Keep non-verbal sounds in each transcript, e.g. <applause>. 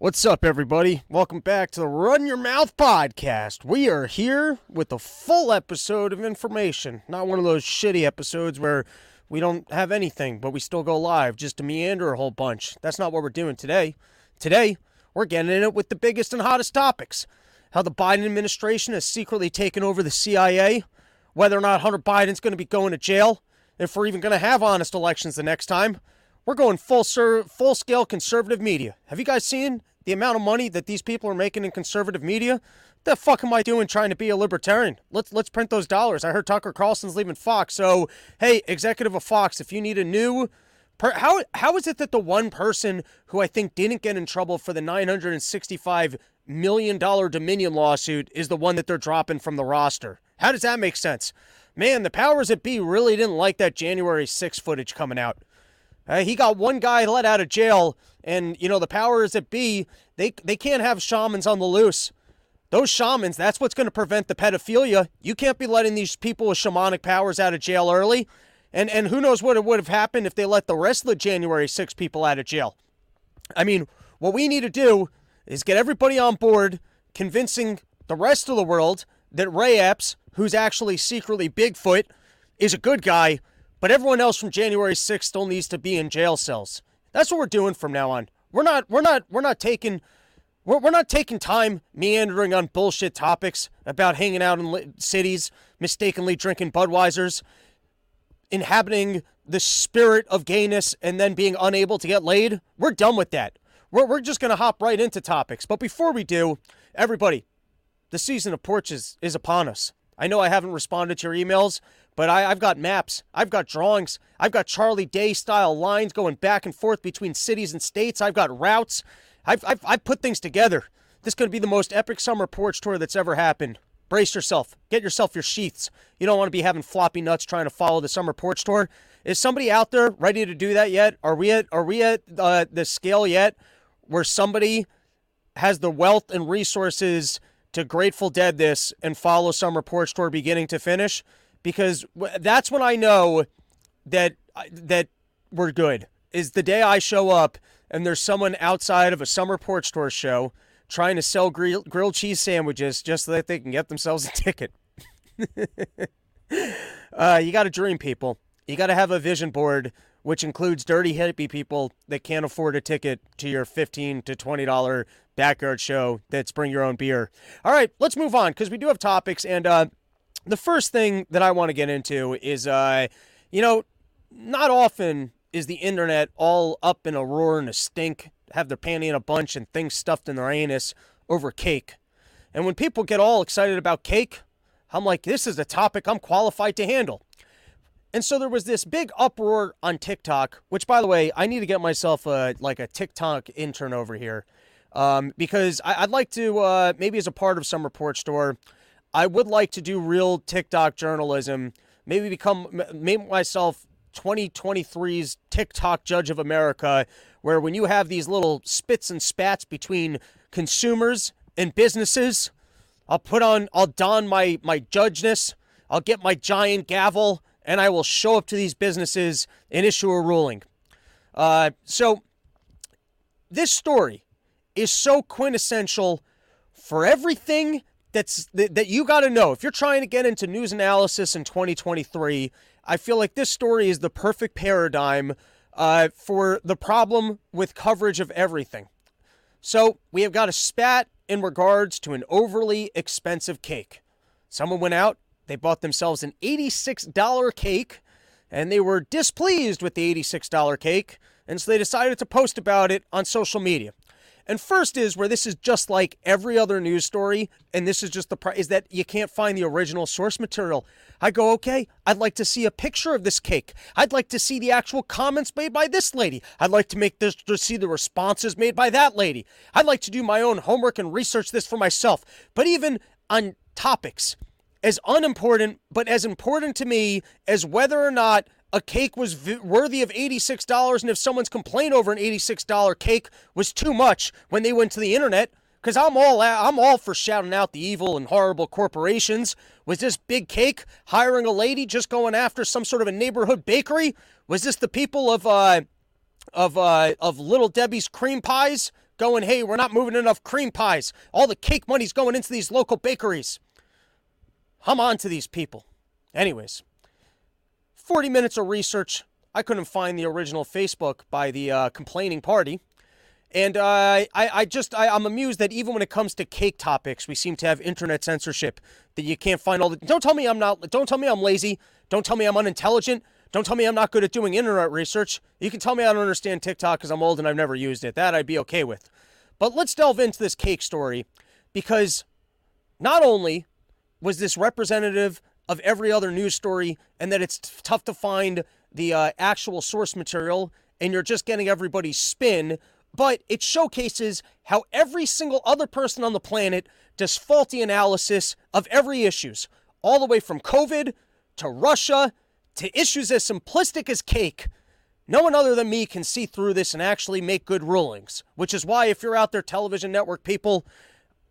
What's up, everybody? Welcome back to the Run Your Mouth podcast. We are here with a full episode of information, not one of those shitty episodes where we don't have anything, but we still go live just to meander a whole bunch. That's not what we're doing today. Today, we're getting in it with the biggest and hottest topics how the Biden administration has secretly taken over the CIA, whether or not Hunter Biden's going to be going to jail, if we're even going to have honest elections the next time. We're going full ser- full scale conservative media. Have you guys seen the amount of money that these people are making in conservative media? the fuck am I doing trying to be a libertarian? Let's let's print those dollars. I heard Tucker Carlson's leaving Fox. So, hey, executive of Fox, if you need a new how how is it that the one person who I think didn't get in trouble for the 965 million dollar Dominion lawsuit is the one that they're dropping from the roster? How does that make sense? Man, the powers that be really didn't like that January 6 footage coming out. Uh, he got one guy let out of jail, and you know the powers that be they they can't have shamans on the loose. Those shamans, that's what's going to prevent the pedophilia. You can't be letting these people with shamanic powers out of jail early. And and who knows what would have happened if they let the rest of the January 6 people out of jail. I mean, what we need to do is get everybody on board convincing the rest of the world that Ray Epps, who's actually secretly Bigfoot, is a good guy but everyone else from January 6th still needs to be in jail cells. That's what we're doing from now on. We're not we're not we're not taking we're, we're not taking time meandering on bullshit topics about hanging out in li- cities, mistakenly drinking Budweisers, inhabiting the spirit of gayness and then being unable to get laid. We're done with that. We're, we're just going to hop right into topics. But before we do, everybody, the season of porches is upon us. I know I haven't responded to your emails, but I, have got maps, I've got drawings, I've got Charlie Day style lines going back and forth between cities and states. I've got routes. I've, I've, I've put things together. This to be the most epic summer porch tour that's ever happened. Brace yourself. Get yourself your sheaths. You don't want to be having floppy nuts trying to follow the summer porch tour. Is somebody out there ready to do that yet? Are we at are we at uh, the scale yet where somebody has the wealth and resources to Grateful Dead this and follow Summer Porch Tour beginning to finish because that's when I know that that we're good. Is the day I show up and there's someone outside of a Summer Porch Tour show trying to sell grill, grilled cheese sandwiches just so that they can get themselves a ticket. <laughs> uh, you got to dream, people. You got to have a vision board, which includes dirty hippie people that can't afford a ticket to your fifteen to twenty dollar backyard show that's bring your own beer. All right, let's move on because we do have topics. And uh, the first thing that I want to get into is, uh, you know, not often is the internet all up in a roar and a stink, have their panty in a bunch and things stuffed in their anus over cake. And when people get all excited about cake, I'm like, this is a topic I'm qualified to handle. And so there was this big uproar on TikTok, which, by the way, I need to get myself a like a TikTok intern over here um, because I, would like to uh, maybe as a part of Summer Porch Tour, I would like to do real TikTok journalism. Maybe become make myself 2023's TikTok Judge of America, where when you have these little spits and spats between consumers and businesses, I'll put on, I'll don my my judgeness, I'll get my giant gavel, and I will show up to these businesses and issue a ruling. Uh, so this story is so quintessential for everything that's that, you got to know. If you're trying to get into news analysis in 2023, I feel like this story is the perfect paradigm uh, for the problem with coverage of everything. So we have got a spat in regards to an overly expensive cake. Someone went out, they bought themselves an $86 cake, and they were displeased with the $86 cake, and so they decided to post about it on social media. And first is where this is just like every other news story, and this is just the part is that you can't find the original source material. I go, okay, I'd like to see a picture of this cake. I'd like to see the actual comments made by this lady. I'd like to make this to see the responses made by that lady. I'd like to do my own homework and research this for myself. But even on topics as unimportant, but as important to me as whether or not a cake was v- worthy of $86 and if someone's complaint over an $86 cake was too much when they went to the internet because I'm all I'm all for shouting out the evil and horrible corporations. Was this big cake hiring a lady just going after some sort of a neighborhood bakery? Was this the people of uh of uh of Little Debbie's cream pies going, hey, we're not moving enough cream pies. All the cake money's going into these local bakeries. I'm on to these people. Anyways, 40 minutes of research. I couldn't find the original Facebook by the uh, complaining party. And uh, I, I just, I, I'm amused that even when it comes to cake topics, we seem to have internet censorship. That you can't find all the. Don't tell me I'm not. Don't tell me I'm lazy. Don't tell me I'm unintelligent. Don't tell me I'm not good at doing internet research. You can tell me I don't understand TikTok because I'm old and I've never used it. That I'd be okay with. But let's delve into this cake story because not only was this representative of every other news story and that it's tough to find the uh, actual source material and you're just getting everybody's spin, but it showcases how every single other person on the planet does faulty analysis of every issues, all the way from COVID to Russia to issues as simplistic as cake. No one other than me can see through this and actually make good rulings, which is why, if you're out there, television network people,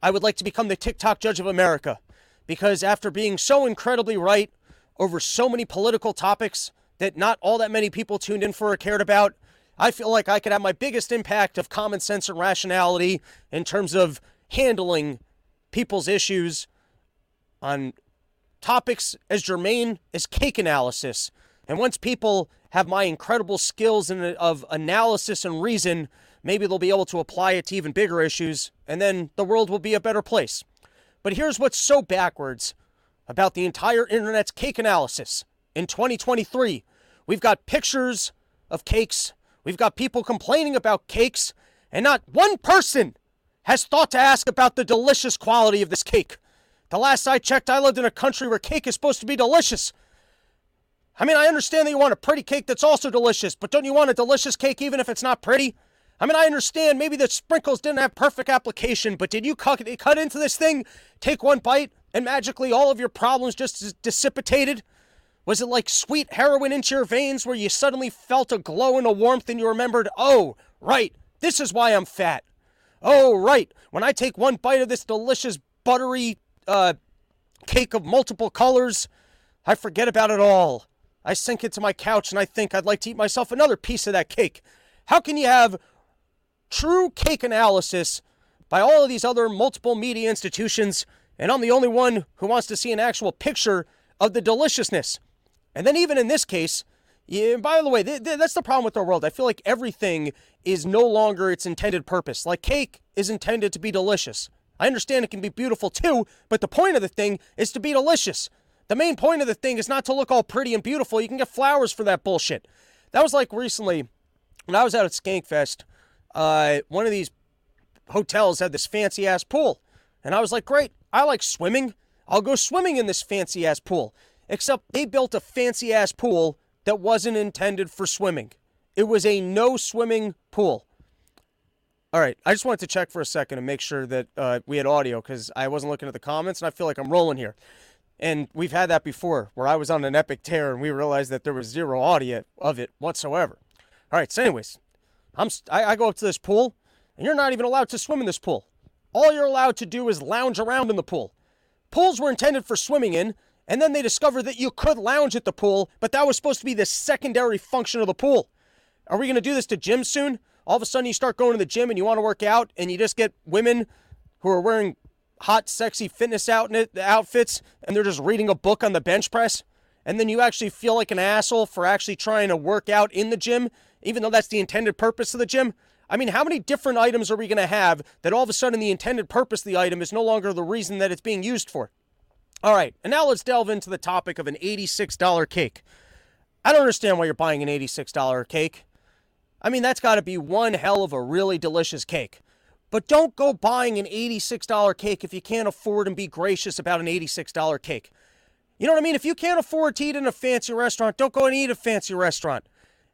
I would like to become the TikTok judge of America. Because after being so incredibly right over so many political topics that not all that many people tuned in for or cared about, I feel like I could have my biggest impact of common sense and rationality in terms of handling people's issues on topics as germane as cake analysis. And once people have my incredible skills in, of analysis and reason, maybe they'll be able to apply it to even bigger issues, and then the world will be a better place. But here's what's so backwards about the entire internet's cake analysis. In 2023, we've got pictures of cakes, we've got people complaining about cakes, and not one person has thought to ask about the delicious quality of this cake. The last I checked, I lived in a country where cake is supposed to be delicious. I mean, I understand that you want a pretty cake that's also delicious, but don't you want a delicious cake even if it's not pretty? I mean, I understand maybe the sprinkles didn't have perfect application, but did you cut, cut into this thing, take one bite, and magically all of your problems just dissipated? Was it like sweet heroin into your veins where you suddenly felt a glow and a warmth and you remembered, oh, right, this is why I'm fat? Oh, right, when I take one bite of this delicious, buttery uh, cake of multiple colors, I forget about it all. I sink into my couch and I think I'd like to eat myself another piece of that cake. How can you have true cake analysis by all of these other multiple media institutions, and I'm the only one who wants to see an actual picture of the deliciousness? And then, even in this case, yeah, by the way, th- th- that's the problem with our world. I feel like everything is no longer its intended purpose. Like cake is intended to be delicious. I understand it can be beautiful too, but the point of the thing is to be delicious. The main point of the thing is not to look all pretty and beautiful. You can get flowers for that bullshit. That was like recently when I was out at Skankfest. Uh, one of these hotels had this fancy ass pool, and I was like, "Great! I like swimming. I'll go swimming in this fancy ass pool." Except they built a fancy ass pool that wasn't intended for swimming. It was a no swimming pool. All right, I just wanted to check for a second and make sure that uh, we had audio because I wasn't looking at the comments and I feel like I'm rolling here. And we've had that before where I was on an epic tear and we realized that there was zero audio of it whatsoever. All right, so, anyways, I'm, I, I go up to this pool and you're not even allowed to swim in this pool. All you're allowed to do is lounge around in the pool. Pools were intended for swimming in, and then they discovered that you could lounge at the pool, but that was supposed to be the secondary function of the pool. Are we going to do this to gym soon? all of a sudden you start going to the gym and you want to work out and you just get women who are wearing hot, sexy fitness outfits and they're just reading a book on the bench press. And then you actually feel like an asshole for actually trying to work out in the gym, even though that's the intended purpose of the gym. I mean, how many different items are we going to have that all of a sudden the intended purpose of the item is no longer the reason that it's being used for? All right, and now let's delve into the topic of an $86 cake. I don't understand why you're buying an $86 cake. I mean, that's got to be one hell of a really delicious cake. But don't go buying an $86 cake if you can't afford and be gracious about an $86 cake. You know what I mean? If you can't afford to eat in a fancy restaurant, don't go and eat a fancy restaurant.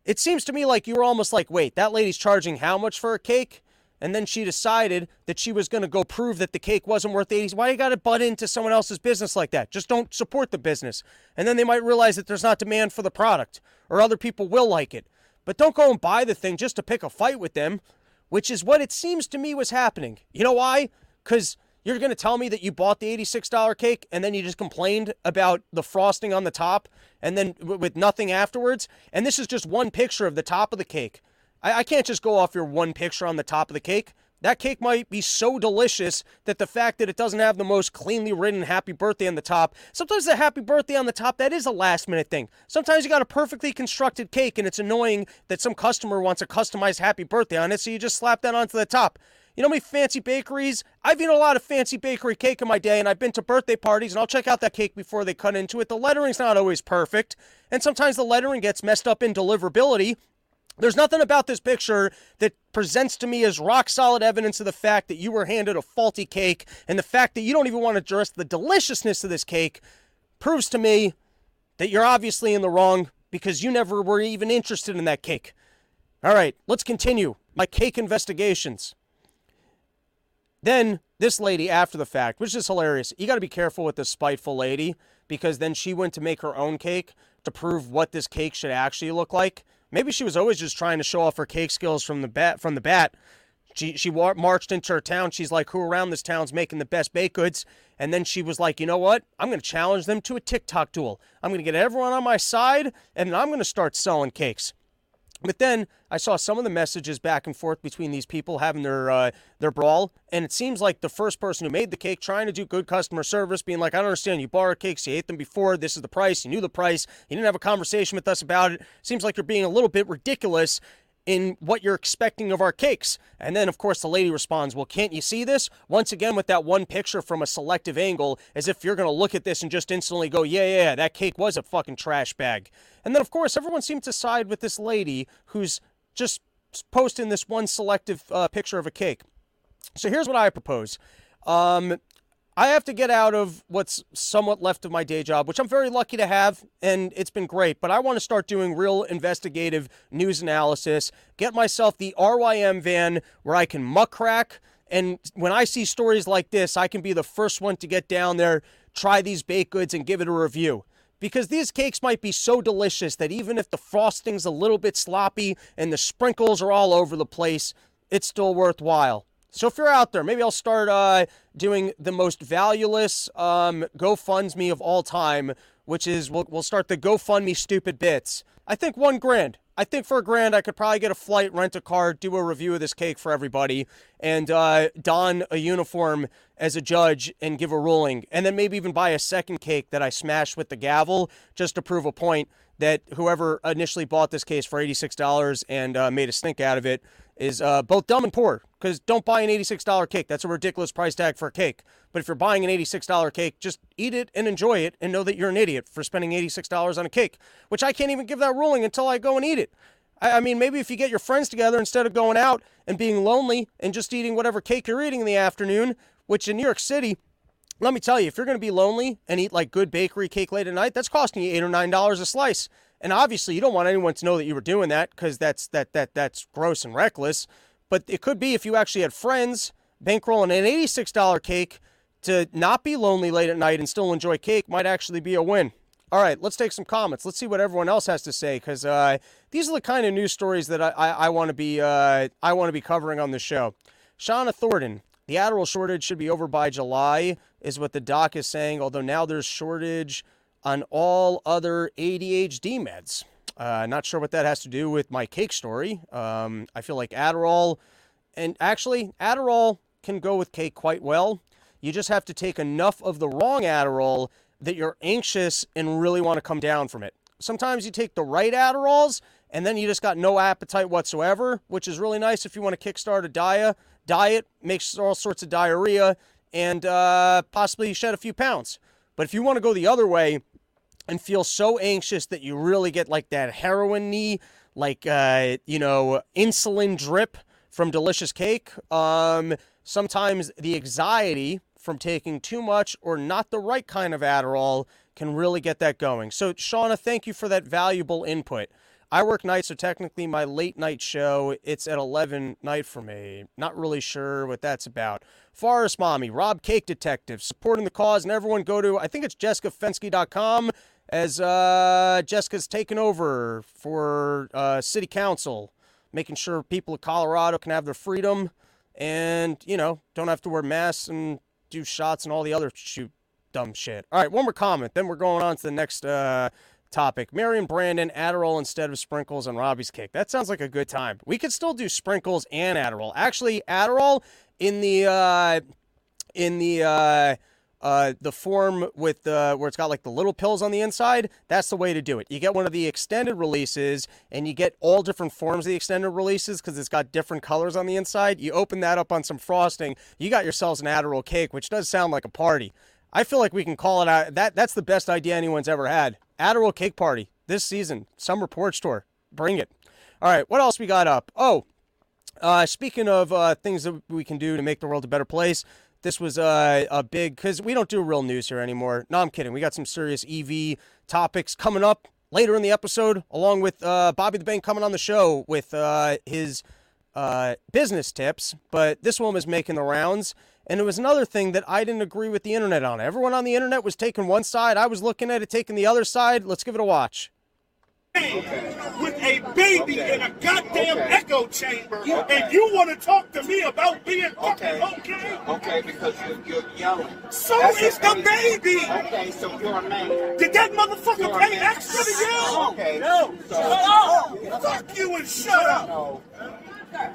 It seems to me like you were almost like, wait, that lady's charging how much for a cake? And then she decided that she was going to go prove that the cake wasn't worth 80s. Why you got to butt into someone else's business like that? Just don't support the business. And then they might realize that there's not demand for the product or other people will like it. But don't go and buy the thing just to pick a fight with them, which is what it seems to me was happening. You know why? Because you're going to tell me that you bought the $86 cake and then you just complained about the frosting on the top and then with nothing afterwards. And this is just one picture of the top of the cake. I-, I can't just go off your one picture on the top of the cake. that cake might be so delicious that the fact that it doesn't have the most cleanly written happy birthday on the top, sometimes the happy birthday on the top, that is a last minute thing. Sometimes you got a perfectly constructed cake and it's annoying that some customer wants a customized happy birthday on it, so you just slap that onto the top. You know how many fancy bakeries? I've eaten a lot of fancy bakery cake in my day, and I've been to birthday parties, and I'll check out that cake before they cut into it. The lettering's not always perfect, and sometimes the lettering gets messed up in deliverability. There's nothing about this picture that presents to me as rock solid evidence of the fact that you were handed a faulty cake, and the fact that you don't even want to address the deliciousness of this cake proves to me that you're obviously in the wrong because you never were even interested in that cake. All right, let's continue my cake investigations. Then this lady, after the fact, which is hilarious, you got to be careful with this spiteful lady because then she went to make her own cake to prove what this cake should actually look like. Maybe she was always just trying to show off her cake skills from the bat. From the bat, she she marched into her town. She's like, "Who around this town's making the best baked goods?" And then she was like, "You know what? I'm going to challenge them to a TikTok duel. I'm going to get everyone on my side, and I'm going to start selling cakes." But then I saw some of the messages back and forth between these people having their uh, their brawl, and it seems like the first person who made the cake trying to do good customer service, being like, "I don't understand. You borrowed cakes, you ate them before. This is the price. You knew the price. You didn't have a conversation with us about it. Seems like you're being a little bit ridiculous." In what you're expecting of our cakes. And then, of course, the lady responds, Well, can't you see this? Once again, with that one picture from a selective angle, as if you're going to look at this and just instantly go, Yeah, yeah, that cake was a fucking trash bag. And then, of course, everyone seemed to side with this lady who's just posting this one selective uh, picture of a cake. So here's what I propose. Um, I have to get out of what's somewhat left of my day job, which I'm very lucky to have, and it's been great. But I want to start doing real investigative news analysis, get myself the RYM van where I can muck crack. And when I see stories like this, I can be the first one to get down there, try these baked goods, and give it a review. Because these cakes might be so delicious that even if the frosting's a little bit sloppy and the sprinkles are all over the place, it's still worthwhile. So if you're out there, maybe I'll start uh, doing the most valueless um, GoFundMe of all time, which is we'll, we'll start the GoFundMe stupid bits. I think one grand. I think for a grand, I could probably get a flight, rent a car, do a review of this cake for everybody, and uh, don a uniform as a judge and give a ruling. And then maybe even buy a second cake that I smash with the gavel just to prove a point that whoever initially bought this case for $86 and uh, made a stink out of it is uh, both dumb and poor. Because don't buy an $86 cake. That's a ridiculous price tag for a cake. But if you're buying an $86 cake, just eat it and enjoy it and know that you're an idiot for spending $86 on a cake, which I can't even give that ruling until I go and eat it. I, I mean, maybe if you get your friends together instead of going out and being lonely and just eating whatever cake you're eating in the afternoon, which in New York City, let me tell you, if you're going to be lonely and eat like good bakery cake late at night, that's costing you eight or nine dollars a slice. And obviously, you don't want anyone to know that you were doing that because that's that that that's gross and reckless. But it could be if you actually had friends bankrolling an eighty-six dollar cake to not be lonely late at night and still enjoy cake might actually be a win. All right, let's take some comments. Let's see what everyone else has to say because uh, these are the kind of news stories that I, I, I want to be uh, I want to be covering on the show. Shauna Thornton, the Adderall shortage should be over by July, is what the doc is saying. Although now there's shortage on all other ADHD meds. Uh, not sure what that has to do with my cake story. Um, I feel like Adderall, and actually, Adderall can go with cake quite well. You just have to take enough of the wrong Adderall that you're anxious and really want to come down from it. Sometimes you take the right Adderalls and then you just got no appetite whatsoever, which is really nice if you want to kickstart a diet. Diet makes all sorts of diarrhea and uh, possibly shed a few pounds. But if you want to go the other way, and feel so anxious that you really get like that heroin knee, like uh, you know, insulin drip from delicious cake. Um, sometimes the anxiety from taking too much or not the right kind of Adderall can really get that going. So, Shauna, thank you for that valuable input. I work nights, so technically my late night show, it's at 11 night for me. Not really sure what that's about. Forest Mommy, Rob Cake Detective, supporting the cause, and everyone go to, I think it's jessicafensky.com as uh, Jessica's taken over for uh, city council, making sure people of Colorado can have their freedom and, you know, don't have to wear masks and do shots and all the other shoot dumb shit. All right, one more comment, then we're going on to the next uh, topic. Marion Brandon, Adderall instead of sprinkles on Robbie's cake. That sounds like a good time. We could still do sprinkles and Adderall. Actually, Adderall in the uh, in the uh, uh, the form with the where it's got like the little pills on the inside. That's the way to do it. You get one of the extended releases, and you get all different forms of the extended releases because it's got different colors on the inside. You open that up on some frosting. You got yourselves an Adderall cake, which does sound like a party. I feel like we can call it out. That that's the best idea anyone's ever had. Adderall cake party this season. Summer porch tour. Bring it. All right. What else we got up? Oh, uh, speaking of uh, things that we can do to make the world a better place, this was uh, a big because we don't do real news here anymore. No, I'm kidding. We got some serious EV topics coming up later in the episode, along with uh, Bobby the Bank coming on the show with uh, his uh, business tips. But this one was making the rounds. And it was another thing that I didn't agree with the internet on. Everyone on the internet was taking one side. I was looking at it taking the other side. Let's give it a watch. With a baby in a goddamn okay. echo chamber, and you want to talk to me about being okay? Okay, okay because you're, you're yelling. So That's is the baby. Okay, so you're a man. Did that motherfucker pay extra to yell? Okay. No. So, shut up. Fuck you and shut up. No.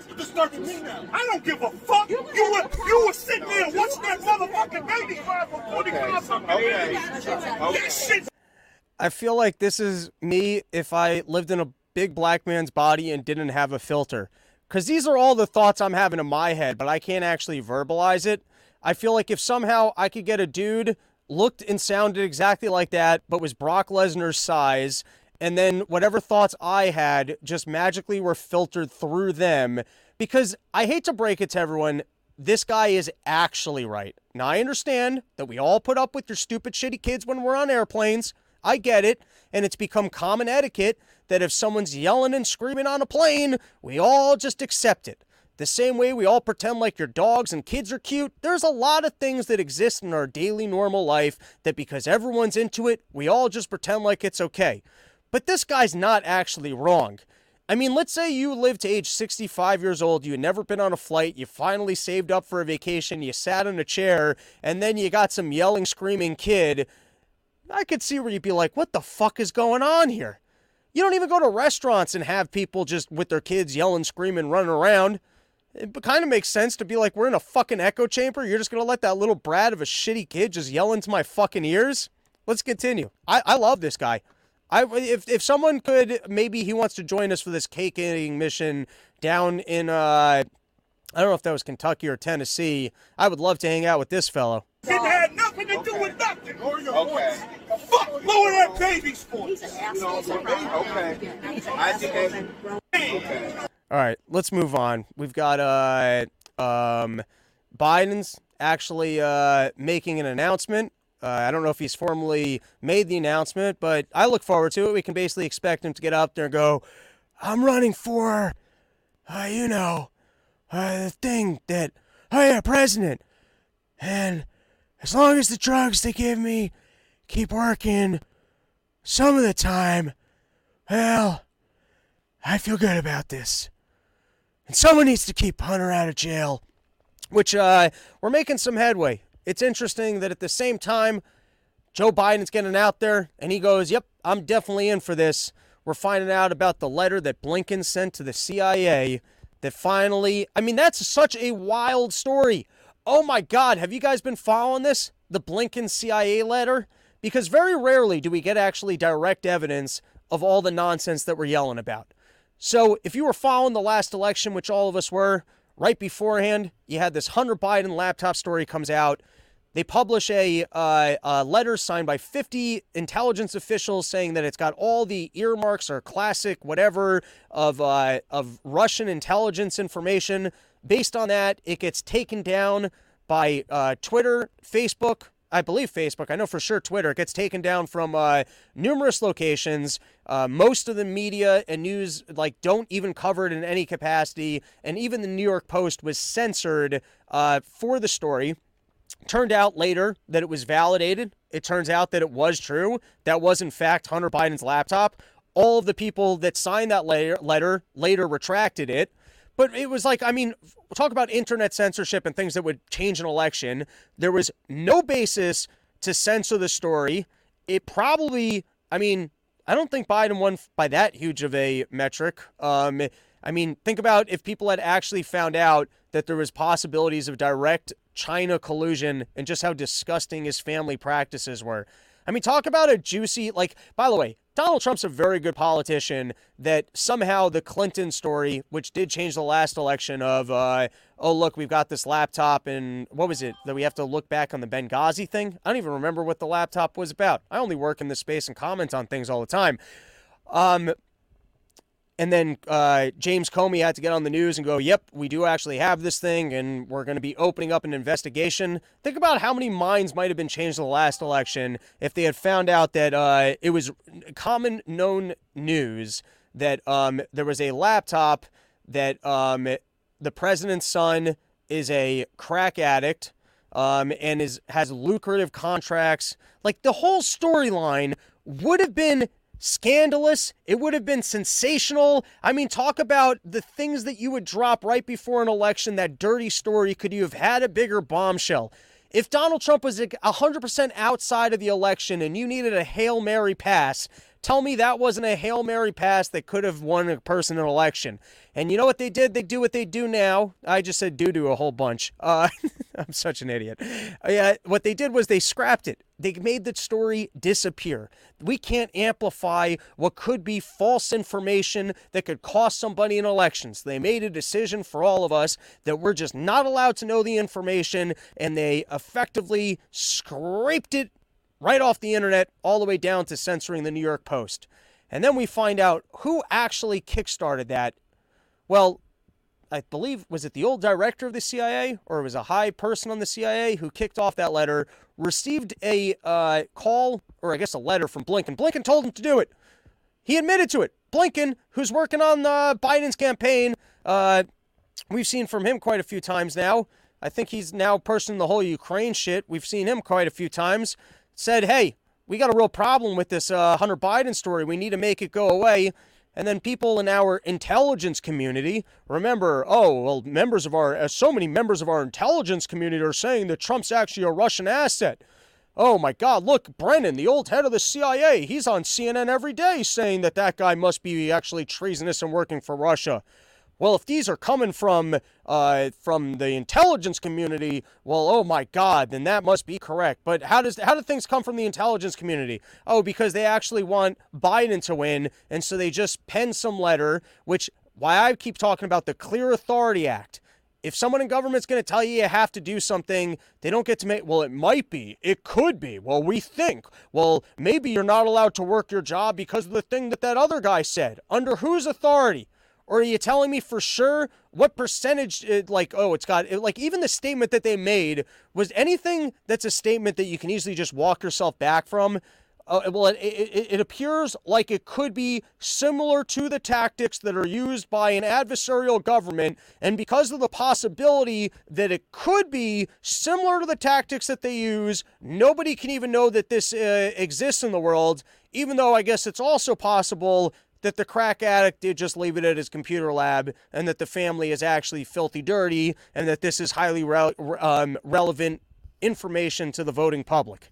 You're disturbing me now. I don't give a fuck. You were you were sitting there watching that motherfucking baby cry for 45 okay. okay. This shit. I feel like this is me if I lived in a big black man's body and didn't have a filter. Because these are all the thoughts I'm having in my head, but I can't actually verbalize it. I feel like if somehow I could get a dude looked and sounded exactly like that, but was Brock Lesnar's size and then whatever thoughts I had just magically were filtered through them because I hate to break it to everyone, this guy is actually right. Now I understand that we all put up with your stupid shitty kids when we're on airplanes. I get it, and it's become common etiquette that if someone's yelling and screaming on a plane, we all just accept it. The same way we all pretend like your dogs and kids are cute, there's a lot of things that exist in our daily normal life that because everyone's into it, we all just pretend like it's okay. But this guy's not actually wrong. I mean, let's say you live to age 65 years old, you had never been on a flight, you finally saved up for a vacation, you sat in a chair, and then you got some yelling, screaming kid. I could see where you'd be like, what the fuck is going on here? You don't even go to restaurants and have people just with their kids yelling, screaming, running around. It kind of makes sense to be like, we're in a fucking echo chamber. You're just going to let that little brat of a shitty kid just yell into my fucking ears? Let's continue. I, I love this guy. I if if someone could maybe he wants to join us for this cake eating mission down in uh I don't know if that was Kentucky or Tennessee. I would love to hang out with this fellow. It had nothing to do with nothing. Lower your okay. voice. Fuck, lower that baby's voice. okay. I think okay. All right, let's move on. We've got uh um Biden's actually uh making an announcement uh, I don't know if he's formally made the announcement, but I look forward to it. We can basically expect him to get up there and go, I'm running for, uh, you know, uh, the thing that, oh yeah, president. And as long as the drugs they give me keep working some of the time, well, I feel good about this. And someone needs to keep Hunter out of jail, which uh, we're making some headway it's interesting that at the same time, Joe Biden's getting out there and he goes, Yep, I'm definitely in for this. We're finding out about the letter that Blinken sent to the CIA that finally, I mean, that's such a wild story. Oh my God, have you guys been following this? The Blinken CIA letter? Because very rarely do we get actually direct evidence of all the nonsense that we're yelling about. So if you were following the last election, which all of us were, right beforehand, you had this Hunter Biden laptop story comes out they publish a, uh, a, letter signed by 50 intelligence officials saying that it's got all the earmarks or classic whatever of uh, of Russian intelligence information. Based on that, it gets taken down by uh, Twitter, Facebook. I believe Facebook. I know for sure Twitter. It gets taken down from uh, numerous locations. Uh, most of the media and news like don't even cover it in any capacity, and even the New York Post was censored uh, for the story. Turned out later that it was validated. It turns out that it was true. That was, in fact, Hunter Biden's laptop. All of the people that signed that letter later retracted it. But it was like, I mean, talk about internet censorship and things that would change an election. There was no basis to censor the story. It probably, I mean, I don't think Biden won by that huge of a metric. Um, I mean, think about if people had actually found out that there was possibilities of direct China collusion and just how disgusting his family practices were. I mean, talk about a juicy, like, by the way, Donald Trump's a very good politician that somehow the Clinton story, which did change the last election of, uh, oh, look, we've got this laptop and what was it that we have to look back on the Benghazi thing? I don't even remember what the laptop was about. I only work in this space and comment on things all the time. Um, and then uh, James Comey had to get on the news and go, yep, we do actually have this thing, and we're going to be opening up an investigation. Think about how many minds might have been changed in the last election if they had found out that uh, it was common known news that um, there was a laptop that um, the president's son is a crack addict um, and is has lucrative contracts. Like the whole storyline would have been scandalous. It would have been sensational. I mean, talk about the things that you would drop right before an election, that dirty story. Could you have had a bigger bombshell? If Donald Trump was 100% outside of the election and you needed a Hail Mary pass, tell me that wasn't a Hail Mary pass that could have won a person an election. And you know what they did? They do what they do now. I just said do do a whole bunch. Uh, <laughs> I'm such an idiot. Yeah, what they did was they scrapped it. They made the story disappear. We can't amplify what could be false information that could cost somebody an election. So they made a decision for all of us that we're just not allowed to know the information, and they effectively scraped it right off the internet all the way down to censoring the New York Post. And then we find out who actually kickstarted that. Well, I believe, was it the old director of the CIA or it was a high person on the CIA who kicked off that letter, received a uh, call or I guess a letter from Blinken. Blinken told him to do it. He admitted to it. Blinken, who's working on uh, Biden's campaign, uh, we've seen from him quite a few times now. I think he's now pushing the whole Ukraine shit. We've seen him quite a few times. Said, hey, we got a real problem with this uh, Hunter Biden story. We need to make it go away. And then people in our intelligence community remember, oh, well, members of our, uh, so many members of our intelligence community are saying that Trump's actually a Russian asset. Oh my God, look, Brennan, the old head of the CIA, he's on CNN every day saying that that guy must be actually treasonous and working for Russia. Well, if these are coming from uh, from the intelligence community, well, oh my God, then that must be correct. But how does how do things come from the intelligence community? Oh, because they actually want Biden to win, and so they just pen some letter. Which why I keep talking about the Clear Authority Act. If someone in government's going to tell you you have to do something, they don't get to make. Well, it might be. It could be. Well, we think. Well, maybe you're not allowed to work your job because of the thing that that other guy said. Under whose authority? Or are you telling me for sure what percentage, uh, like, oh, it's got, like, even the statement that they made was anything that's a statement that you can easily just walk yourself back from? Uh, well, it, it, it appears like it could be similar to the tactics that are used by an adversarial government. And because of the possibility that it could be similar to the tactics that they use, nobody can even know that this uh, exists in the world, even though I guess it's also possible that the crack addict did just leave it at his computer lab and that the family is actually filthy dirty and that this is highly re- um, relevant information to the voting public.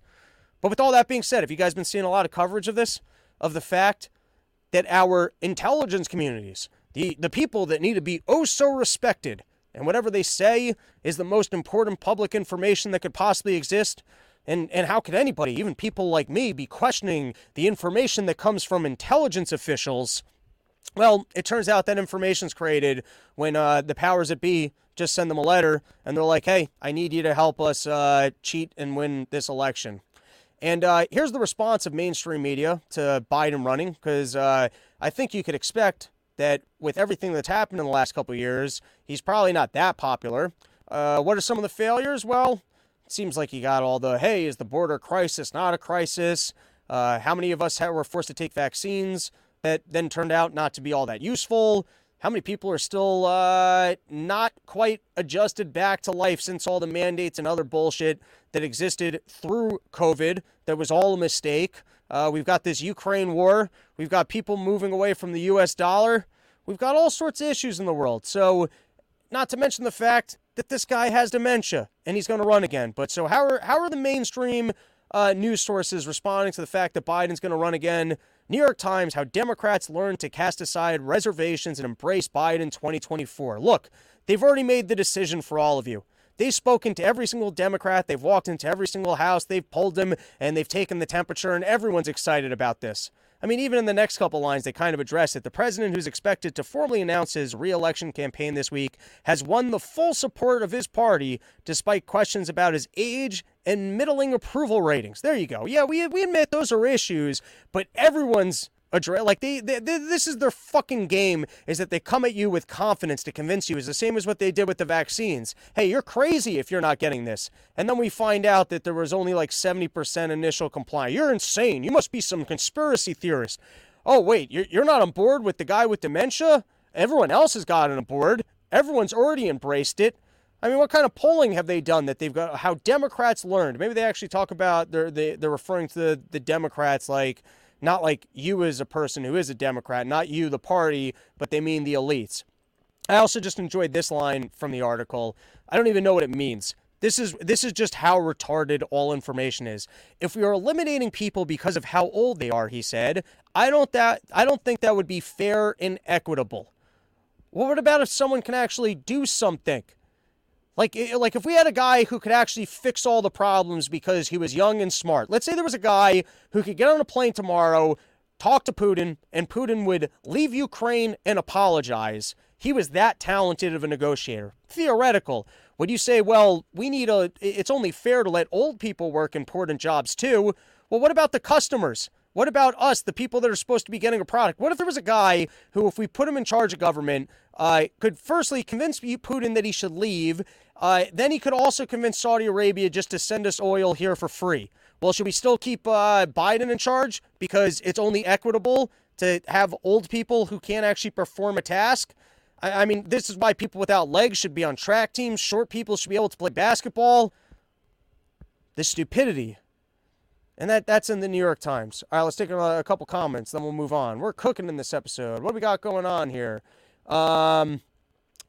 But with all that being said, have you guys been seeing a lot of coverage of this? Of the fact that our intelligence communities, the, the people that need to be oh so respected, and whatever they say is the most important public information that could possibly exist, and, and how could anybody, even people like me, be questioning the information that comes from intelligence officials? Well, it turns out that information's created when uh, the powers that be just send them a letter and they're like, hey, I need you to help us uh, cheat and win this election. And uh, here's the response of mainstream media to Biden running, because uh, I think you could expect that with everything that's happened in the last couple years, he's probably not that popular. Uh, what are some of the failures? Well, seems like you got all the hey, is the border crisis not a crisis? Uh, how many of us were forced to take vaccines that then turned out not to be all that useful? How many people are still uh, not quite adjusted back to life since all the mandates and other bullshit that existed through COVID that was all a mistake? Uh, we've got this Ukraine war. We've got people moving away from the US dollar. We've got all sorts of issues in the world. So, not to mention the fact that this guy has dementia and he's going to run again. But so how are how are the mainstream uh, news sources responding to the fact that Biden's going to run again New York Times How Democrats Learned to Cast Aside Reservations and Embrace Biden in 2024. Look, they've already made the decision for all of you. They've spoken to every single Democrat. They've walked into every single house. They've polled them and they've taken the temperature, and everyone's excited about this. I mean, even in the next couple lines, they kind of address it. The president, who's expected to formally announce his reelection campaign this week, has won the full support of his party despite questions about his age and middling approval ratings. There you go. Yeah, we, we admit those are issues, but everyone's address like they, they, they, this is their fucking game is that they come at you with confidence to convince you is the same as what they did with the vaccines. Hey you're crazy if you're not getting this. And then we find out that there was only like 70% initial compliance you're insane. You must be some conspiracy theorist. Oh wait you're, you're not on board with the guy with dementia? Everyone else has gotten on board everyone's already embraced it. I mean, what kind of polling have they done that they've got? How Democrats learned? Maybe they actually talk about they're they, they're referring to the, the Democrats like not like you as a person who is a Democrat, not you, the party, but they mean the elites. I also just enjoyed this line from the article. I don't even know what it means. This is this is just how retarded all information is. If we are eliminating people because of how old they are, he said, I don't that I don't think that would be fair and equitable. What about if someone can actually do something? Like, like if we had a guy who could actually fix all the problems because he was young and smart. Let's say there was a guy who could get on a plane tomorrow, talk to Putin, and Putin would leave Ukraine and apologize. He was that talented of a negotiator. Theoretical. Would you say, well, we need a, it's only fair to let old people work important jobs too? Well, what about the customers? What about us, the people that are supposed to be getting a product? What if there was a guy who, if we put him in charge of government, uh, could firstly convince Putin that he should leave uh, then he could also convince Saudi Arabia just to send us oil here for free. Well, should we still keep uh, Biden in charge because it's only equitable to have old people who can't actually perform a task? I, I mean, this is why people without legs should be on track teams. Short people should be able to play basketball. The stupidity. And that, that's in the New York Times. All right, let's take a, a couple comments, then we'll move on. We're cooking in this episode. What do we got going on here? Um,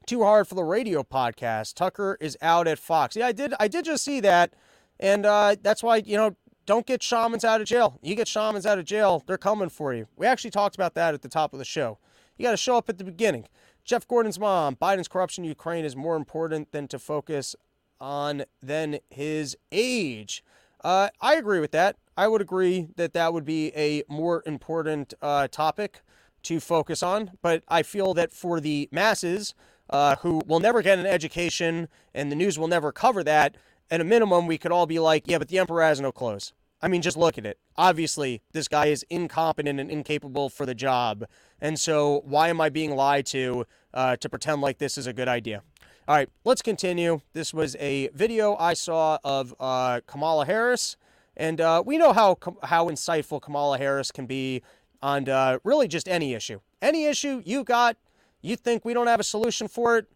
too hard for the radio podcast. Tucker is out at Fox. Yeah, I did. I did just see that, and uh, that's why you know don't get shamans out of jail. You get shamans out of jail, they're coming for you. We actually talked about that at the top of the show. You got to show up at the beginning. Jeff Gordon's mom, Biden's corruption in Ukraine is more important than to focus on than his age. Uh, I agree with that. I would agree that that would be a more important uh, topic to focus on. But I feel that for the masses, uh, who will never get an education and the news will never cover that, at a minimum, we could all be like, yeah, but the emperor has no clothes. I mean, just look at it. Obviously, this guy is incompetent and incapable for the job. And so, why am I being lied to uh, to pretend like this is a good idea? All right, let's continue. This was a video I saw of uh, Kamala Harris, and uh, we know how how insightful Kamala Harris can be on uh, really just any issue. Any issue you got, you think we don't have a solution for it?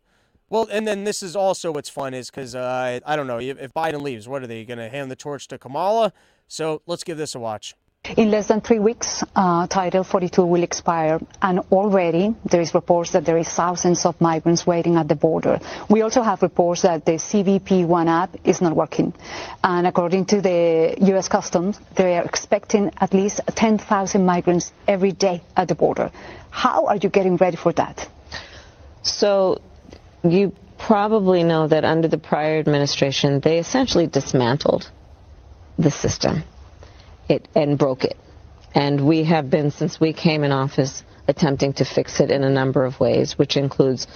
Well, and then this is also what's fun is because uh, I don't know if Biden leaves, what are they going to hand the torch to Kamala? So let's give this a watch. In less than three weeks, uh, Title 42 will expire, and already there is reports that there is thousands of migrants waiting at the border. We also have reports that the CBP One app is not working, and according to the U.S. Customs, they are expecting at least 10,000 migrants every day at the border. How are you getting ready for that? So, you probably know that under the prior administration, they essentially dismantled the system it and broke it. And we have been, since we came in office, attempting to fix it in a number of ways, which includes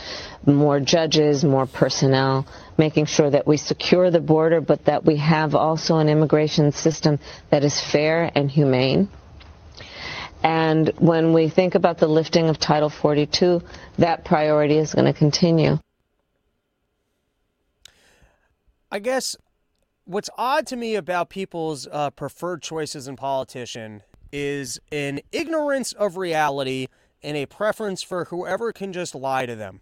more judges, more personnel, making sure that we secure the border, but that we have also an immigration system that is fair and humane. And when we think about the lifting of Title 42, that priority is going to continue. I guess what's odd to me about people's uh, preferred choices in politician is an ignorance of reality and a preference for whoever can just lie to them.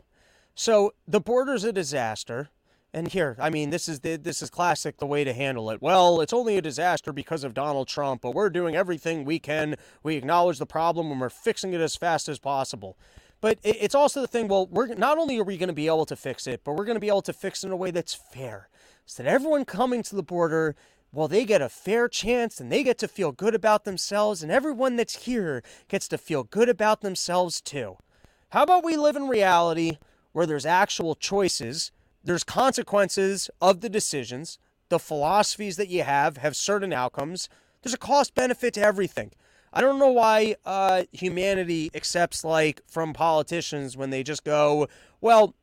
So the border's a disaster. And here, I mean, this is the, this is classic the way to handle it. Well, it's only a disaster because of Donald Trump, but we're doing everything we can. We acknowledge the problem and we're fixing it as fast as possible. But it's also the thing. Well, we're not only are we going to be able to fix it, but we're going to be able to fix it in a way that's fair so that everyone coming to the border well, they get a fair chance and they get to feel good about themselves, and everyone that's here gets to feel good about themselves too. How about we live in reality where there's actual choices, there's consequences of the decisions, the philosophies that you have have certain outcomes, there's a cost benefit to everything. I don't know why uh, humanity accepts, like, from politicians when they just go, well,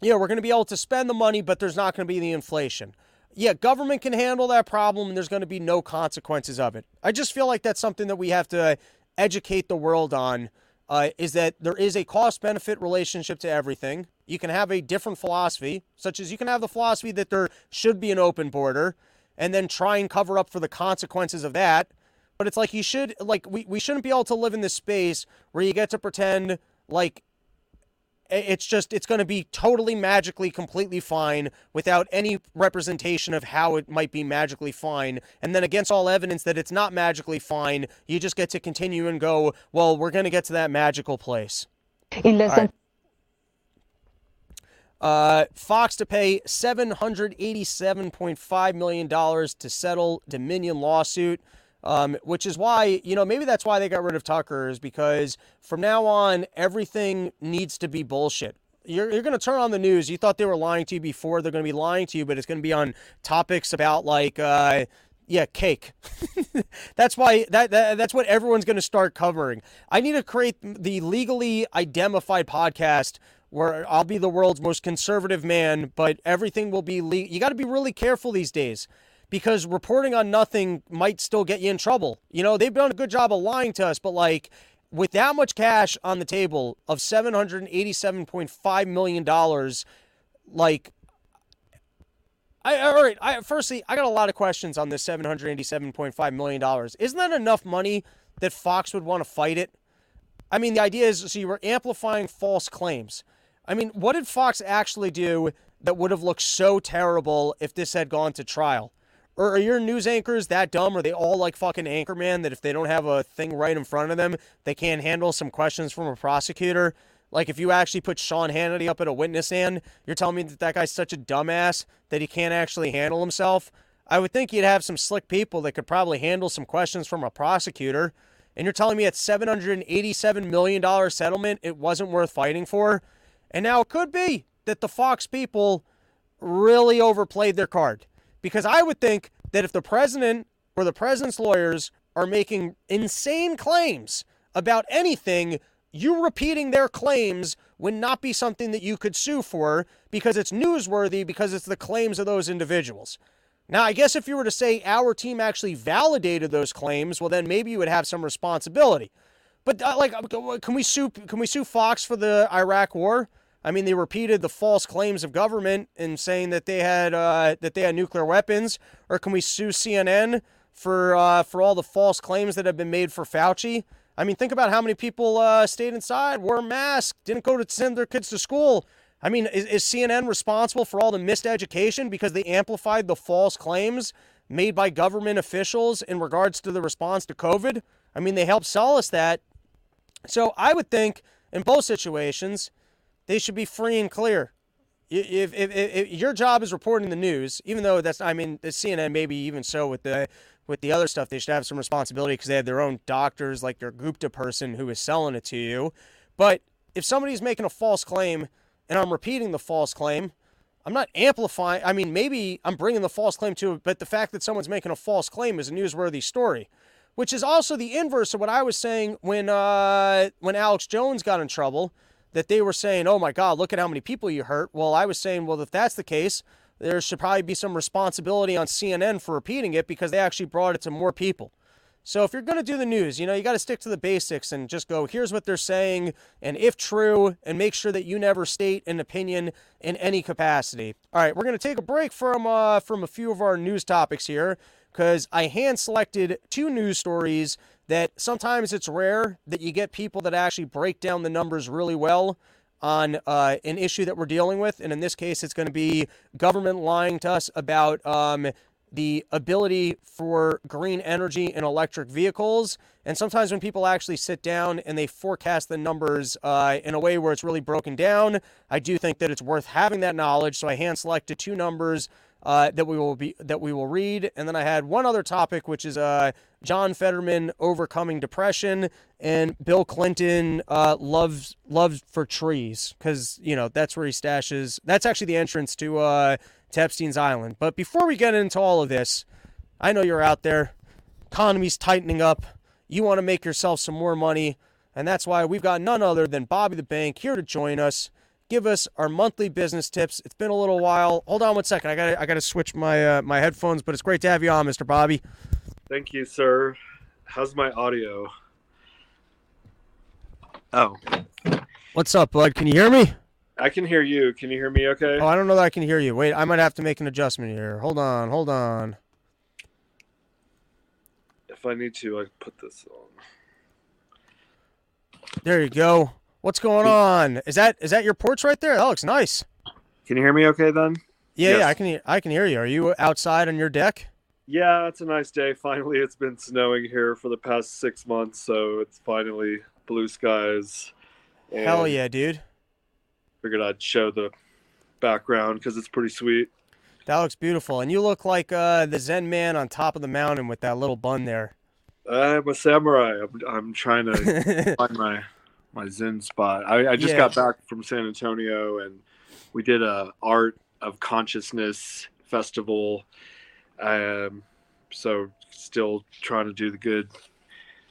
yeah, we're going to be able to spend the money, but there's not going to be the inflation. Yeah, government can handle that problem and there's going to be no consequences of it. I just feel like that's something that we have to educate the world on uh, is that there is a cost benefit relationship to everything. You can have a different philosophy, such as you can have the philosophy that there should be an open border and then try and cover up for the consequences of that. But it's like you should, like, we, we shouldn't be able to live in this space where you get to pretend like it's just it's going to be totally magically completely fine without any representation of how it might be magically fine. And then against all evidence that it's not magically fine you just get to continue and go well we're going to get to that magical place. In less than uh, Fox to pay $787.5 million to settle Dominion lawsuit. Um, which is why, you know, maybe that's why they got rid of Tucker, is because from now on, everything needs to be bullshit. You're, you're going to turn on the news. You thought they were lying to you before. They're going to be lying to you, but it's going to be on topics about, like, uh, yeah, cake. <laughs> that's why that, that that's what everyone's going to start covering. I need to create the legally identified podcast where I'll be the world's most conservative man, but everything will be le- you got to be really careful these days because reporting on nothing might still get you in trouble. You know, they've done a good job of lying to us, but like with that much cash on the table of $787.5 million, like, I, all right, I, firstly, I got a lot of questions on this $787.5 million. Isn't that enough money that Fox would want to fight it? I mean, the idea is so you were amplifying false claims. I mean, what did Fox actually do that would have looked so terrible if this had gone to trial? Or are your news anchors that dumb? Are they all like fucking Anchorman that if they don't have a thing right in front of them, they can't handle some questions from a prosecutor? Like if you actually put Sean Hannity up at a witness stand, you're telling me that that guy's such a dumbass that he can't actually handle himself? I would think you'd have some slick people that could probably handle some questions from a prosecutor. And you're telling me at $787 million settlement, it wasn't worth fighting for? And now it could be that the Fox people really overplayed their card. Because I would think that if the president or the president's lawyers are making insane claims about anything, you repeating their claims would not be something that you could sue for because it's newsworthy because it's the claims of those individuals. Now, I guess if you were to say our team actually validated those claims, well, then maybe you would have some responsibility. But uh, like, can we sue? Can we sue Fox for the Iraq War? I mean, they repeated the false claims of government in saying that they had uh, that they had nuclear weapons. Or can we sue CNN for uh, for all the false claims that have been made for Fauci? I mean, think about how many people uh, stayed inside, wore masks, didn't go to send their kids to school. I mean, is, is CNN responsible for all the missed education because they amplified the false claims made by government officials in regards to the response to COVID? I mean, they helped us that. So I would think in both situations, they should be free and clear. If, if, if, your job is reporting the news, even though that's, I mean, the CNN maybe even so with the with the other stuff, they should have some responsibility because they have their own doctors, like their Gupta person who is selling it to you. But if somebody's making a false claim and I'm repeating the false claim, I'm not amplifying. I mean, maybe I'm bringing the false claim to it, but the fact that someone's making a false claim is a newsworthy story, which is also the inverse of what I was saying when uh, when Alex Jones got in trouble that they were saying, oh my God, look at how many people you hurt. Well, I was saying, well, if that's the case, there should probably be some responsibility on CNN for repeating it because they actually brought it to more people. So if you're going to do the news, you know, you got to stick to the basics and just go, here's what they're saying, and if true, and make sure that you never state an opinion in any capacity. All right, we're going to take a break from uh, from a few of our news topics here because I hand selected two news stories that sometimes it's rare that you get people that actually break down the numbers really well on uh, an issue that we're dealing with. And in this case, it's going to be government lying to us about um, the ability for green energy in electric vehicles. And sometimes when people actually sit down and they forecast the numbers uh, in a way where it's really broken down, I do think that it's worth having that knowledge. So I hand selected two numbers uh, that we will be that we will read, and then I had one other topic, which is uh, John Fetterman overcoming depression, and Bill Clinton uh, loves loves for trees because you know that's where he stashes. That's actually the entrance to uh, to Epstein's Island. But before we get into all of this, I know you're out there. Economy's tightening up. You want to make yourself some more money, and that's why we've got none other than Bobby the Bank here to join us give us our monthly business tips. It's been a little while. Hold on one second. I got I got to switch my uh, my headphones, but it's great to have you on, Mr. Bobby. Thank you, sir. How's my audio? Oh, What's up, bud? Can you hear me? I can hear you. Can you hear me okay? Oh, I don't know that I can hear you. Wait, I might have to make an adjustment here. Hold on, hold on. If I need to, I put this on. There you go. What's going on? Is that is that your porch right there? That looks nice. Can you hear me okay then? Yeah, Yes. yeah, I can hear, I can hear you. Are you outside on your deck? Yeah, it's a nice day. Finally, it's been snowing here for the past six months, so it's finally blue skies. Hell yeah, dude. Figured I'd show the background because it's pretty sweet. That looks beautiful. And you look like uh, the Zen man on top of the mountain with that little bun there. I'm a samurai. I'm, I'm trying to <laughs> find my my zen spot. I, I just Yeah. got back from San Antonio and we did a art of consciousness festival. Um, so still trying to do the good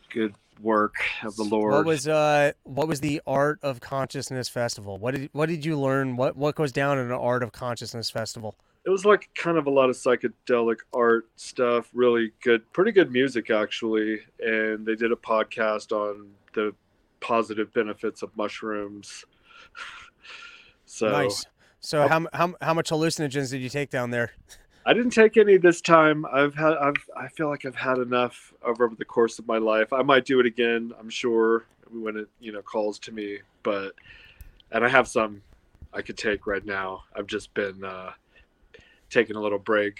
good work of the Lord. What was uh what was the Art of Consciousness Festival? What did what did you learn? What what goes down in an Art of Consciousness Festival? it was like kind of a lot of psychedelic art stuff really good pretty good music actually and they did a podcast on the positive benefits of mushrooms. <laughs> So nice. So how, how how much hallucinogens did you take down there? i didn't take any this time. I've had i've i feel like i've had enough over the course of my life. I might do it again i'm sure when it you know calls to me but and i have some i could take right now. I've just been uh taking a little break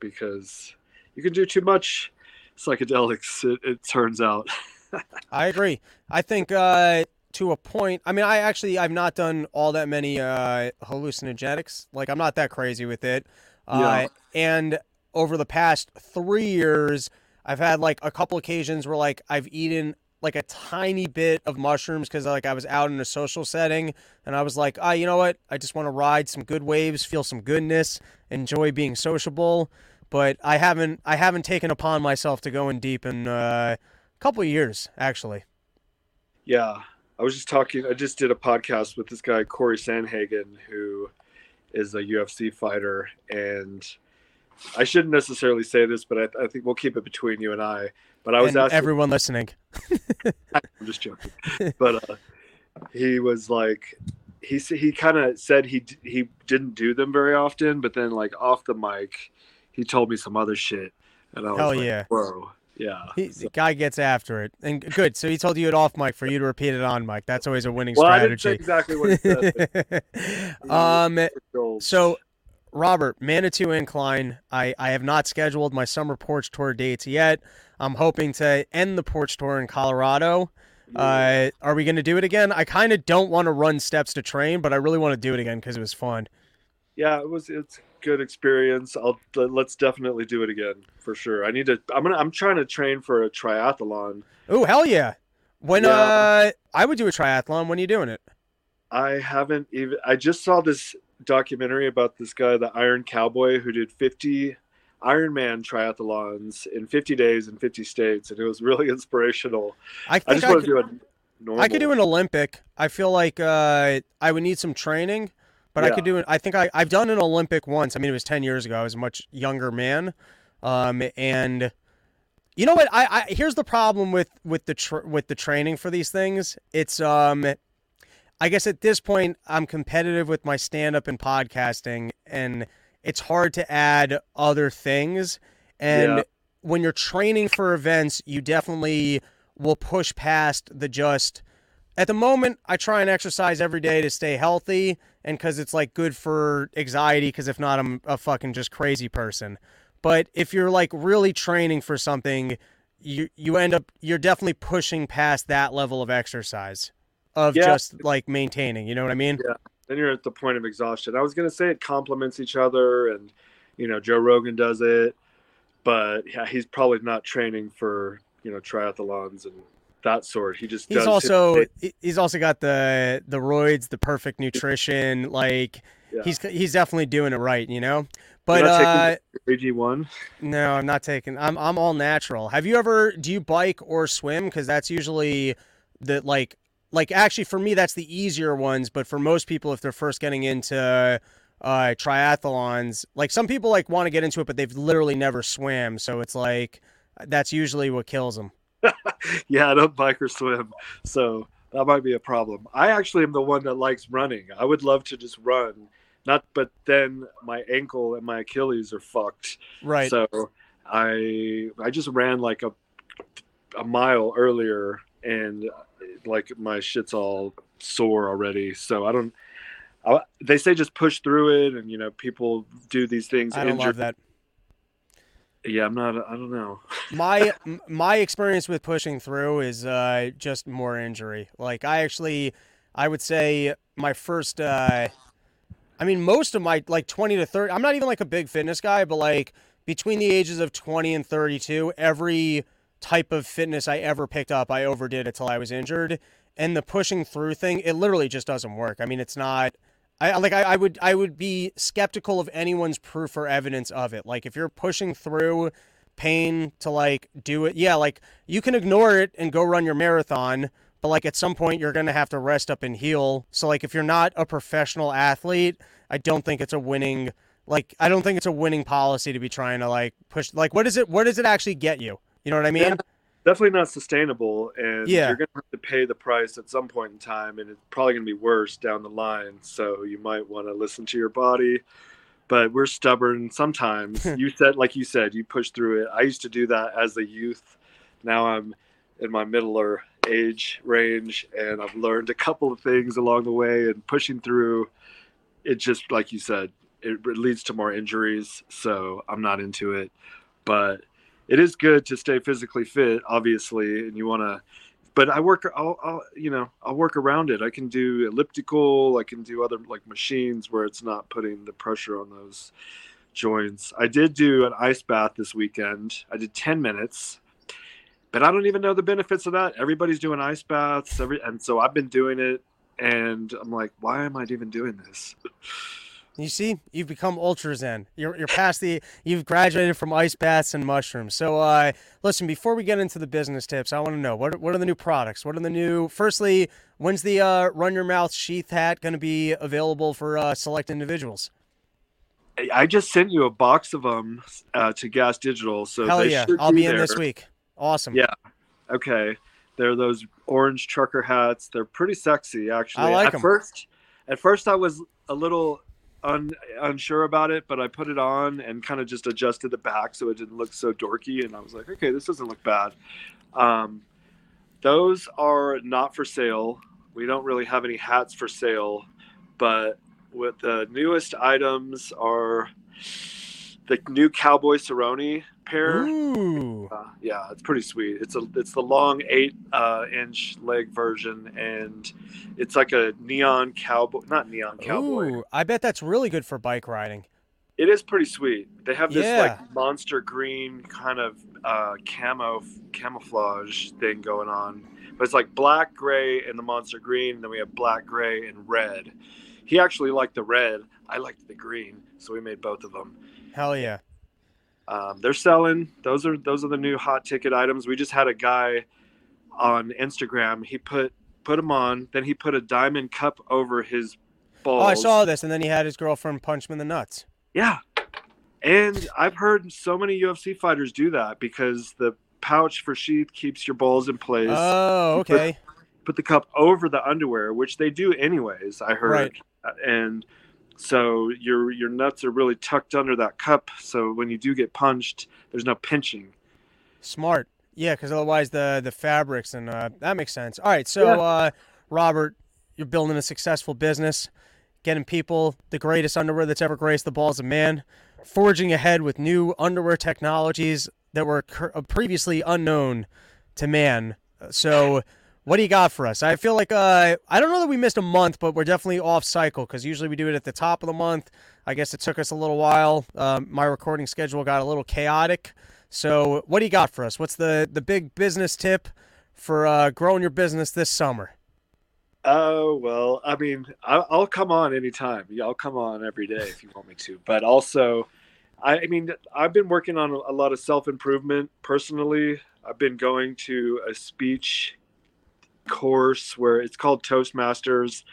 because you can do too much psychedelics it, it turns out <laughs> I agree. I think uh, to a point. I mean, I actually I've not done all that many uh, hallucinogenics. Like I'm not that crazy with it. Uh, Yeah. And over the past three years, I've had like a couple occasions where like I've eaten like a tiny bit of mushrooms because like I was out in a social setting and I was like, ah, you know what? I just want to ride some good waves, feel some goodness, enjoy being sociable. But I haven't I haven't taken upon myself to go in deep and uh, couple of years actually. yeah i was just talking i just did a podcast with this guy Cory Sandhagen who is a ufc fighter and i shouldn't necessarily say this but i, I think we'll keep it between you and i but i was and asking everyone listening. <laughs> I'm just joking. But uh, he was like, he he kind of said he he didn't do them very often, but then like off the mic, he told me some other shit, and I was Hell like, yeah. bro, yeah. He, So- the guy gets after it, and good. So he told you it off mic for you to repeat it on mic. That's always a winning well, I strategy. exactly what he said. <laughs> um, so Robert, Manitou Incline. I I have not scheduled my summer porch tour dates yet. I'm hoping to end the porch tour in Colorado. Uh, are we going to do it again? I kind of don't want to run steps to train, but I really want to do it again because it was fun. yeah, it was it's good experience. I'll let's definitely do it again for sure. I need to. I'm gonna. I'm trying to train for a triathlon. Oh hell yeah! When Yeah. uh, I would do a triathlon. When are you doing it? I haven't even. I just saw this documentary about this guy, the Iron Cowboy, who did 50 Ironman triathlons in 50 days in 50 states, and it was really <laughs> inspirational. I I just I, want could, to do a normal. I could do an Olympic. I feel like uh, I would need some training, but I could do it. I think I, I've done an Olympic once. I mean, it was 10 years ago. I was a much younger man. Um, and you know what? I, I here's the problem with with the tr- with the training for these things. It's um, I guess at this point I'm competitive with my stand up and podcasting, and it's hard to add other things. And Yeah. when you're training for events, you definitely will push past the just. At the moment, I try and exercise every day to stay healthy and because it's like good for anxiety. Because if not, I'm a fucking just crazy person. But if you're like really training for something, you you end up you're definitely pushing past that level of exercise of Yeah. just like maintaining. You know what I mean? Yeah. Then you're at the point of exhaustion. I was gonna say it complements each other, and You know, Joe Rogan does it, but yeah, he's probably not training for you know triathlons and that sort. He just He's also he's also got the the roids, the perfect nutrition. Like Yeah. he's he's definitely doing it right, you know. But uh, AG one. no, I'm not taking. I'm I'm all natural. Have you ever? Do you bike or swim? Because that's usually the like like actually for me that's the easier ones. But for most people, if they're first getting into uh, triathlons, like some people like want to get into it, but they've literally never swam. So it's like that's usually what kills them. <laughs> Yeah, I don't bike or swim, so that might be a problem. I actually am the one that likes running. I would love to just run, not, but then my ankle and my Achilles are fucked. Right. So I I just ran like a a mile earlier, and like my shit's all sore already. So I don't. I, they say just push through it, and you know people do these things. I don't injured- love that. Yeah, I'm not. I don't know. <laughs> my my experience with pushing through is uh, just more injury. Like I actually, I would say my first. Uh, I mean, most of my like twenty to thirty. I'm not even like a big fitness guy, but like between the ages of twenty and thirty-two, every type of fitness I ever picked up, I overdid it till I was injured. And the pushing through thing, it literally just doesn't work. I mean, it's not. I like. I, I would. I would be skeptical of anyone's proof or evidence of it. Like if you're pushing through pain to like do it, yeah, like you can ignore it and go run your marathon. But like at some point, you're gonna have to rest up and heal. So like if you're not a professional athlete, I don't think it's a winning. Like I don't think it's a winning policy to be trying to like push. Like what is it? What does it actually get you? You know what I mean? Yeah. Definitely not sustainable, and Yeah. you're gonna have to pay the price at some point in time, and it's probably gonna be worse down the line. So you might want to listen to your body. But we're stubborn sometimes. <laughs> you said, like you said, you push through it. I used to do that as a youth. Now I'm in my middler age range, and I've learned a couple of things along the way. And pushing through, it just like you said, it, it leads to more injuries. So I'm not into it. But it is good to stay physically fit, obviously, and you want to. But I work, I'll, I'll, you know, I'll work around it. I can do elliptical. I can do other like machines where it's not putting the pressure on those joints. I did do an ice bath this weekend. I did ten minutes, but I don't even know the benefits of that. Everybody's doing ice baths, every, and so I've been doing it, and I'm like, why am I even doing this? You see, you've become ultra zen. You're you're past the you've graduated from ice baths and mushrooms. So uh listen, before we get into the business tips, I want to know what are, what are the new products? What are the new Firstly, when's the uh run your mouth sheath hat going to be available for uh select individuals? I just sent you a box of them uh, to Gas Digital, so Hell they yeah. should I'll be in there. this week. Awesome. Yeah. Okay. They're those orange trucker hats. They're pretty sexy, actually. I like at 'em. first, at first I was a little un, unsure about it, but I put it on and kind of just adjusted the back so it didn't look so dorky, and I was like, okay, this doesn't look bad. Um, those are not for sale. We don't really have any hats for sale, but with the newest items are the new Cowboy Cerrone pair. Ooh. Uh, yeah, it's pretty sweet. It's a it's the long eight uh, inch leg version, and it's like a neon cowboy, not neon cowboy. Ooh, I bet that's really good for bike riding. It is pretty sweet. They have this Yeah. like monster green kind of uh, camo camouflage thing going on, but it's like black, gray, and the monster green. And then we have black, gray, and red. He actually liked the red. I liked the green, so we made both of them. Hell yeah. Um, they're selling. Those are those are the new hot ticket items. We just had a guy on Instagram. He put put them on. Then he put a diamond cup over his balls. Oh, I saw this and then he had his girlfriend punch him in the nuts. Yeah, and I've heard so many UFC fighters do that because the pouch for sheath keeps your balls in place. Oh, You put- okay. Put the cup over the underwear, which they do anyways. I heard, Right. and so your your nuts are really tucked under that cup. So when you do get punched, there's no pinching. Smart. Yeah, because otherwise the the fabrics and uh, that makes sense. All right, so Yeah. uh, Robert, you're building a successful business, getting people the greatest underwear that's ever graced the balls of man, forging ahead with new underwear technologies that were cur- uh, previously unknown to man. So, What do you got for us? I feel like uh, I don't know that we missed a month, but we're definitely off cycle because usually we do it at the top of the month. I guess it took us a little while. Um, my recording schedule got a little chaotic. So, what do you got for us? What's the the big business tip for uh, growing your business this summer? Oh well, I mean, I'll, I'll come on anytime. I'll come on every day if you want me to. But also, I, I mean, I've been working on a lot of self improvement personally. I've been going to a speech course where it's called Toastmasters,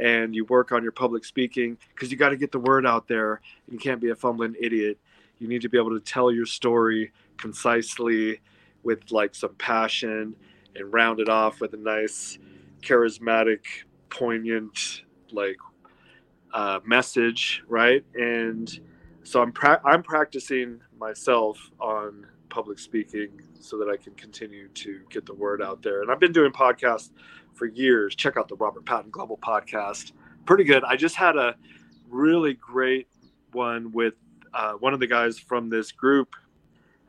and you work on your public speaking because you got to get the word out there. You can't be a fumbling idiot. You need to be able to tell your story concisely with like some passion and round it off with a nice charismatic, poignant, like uh, message, right? And so I'm pra- I'm practicing myself on public speaking so that I can continue to get the word out there. And I've been doing podcasts for years. Check out the Robert Patton Global podcast. Pretty good. I just had a really great one with uh, one of the guys from this group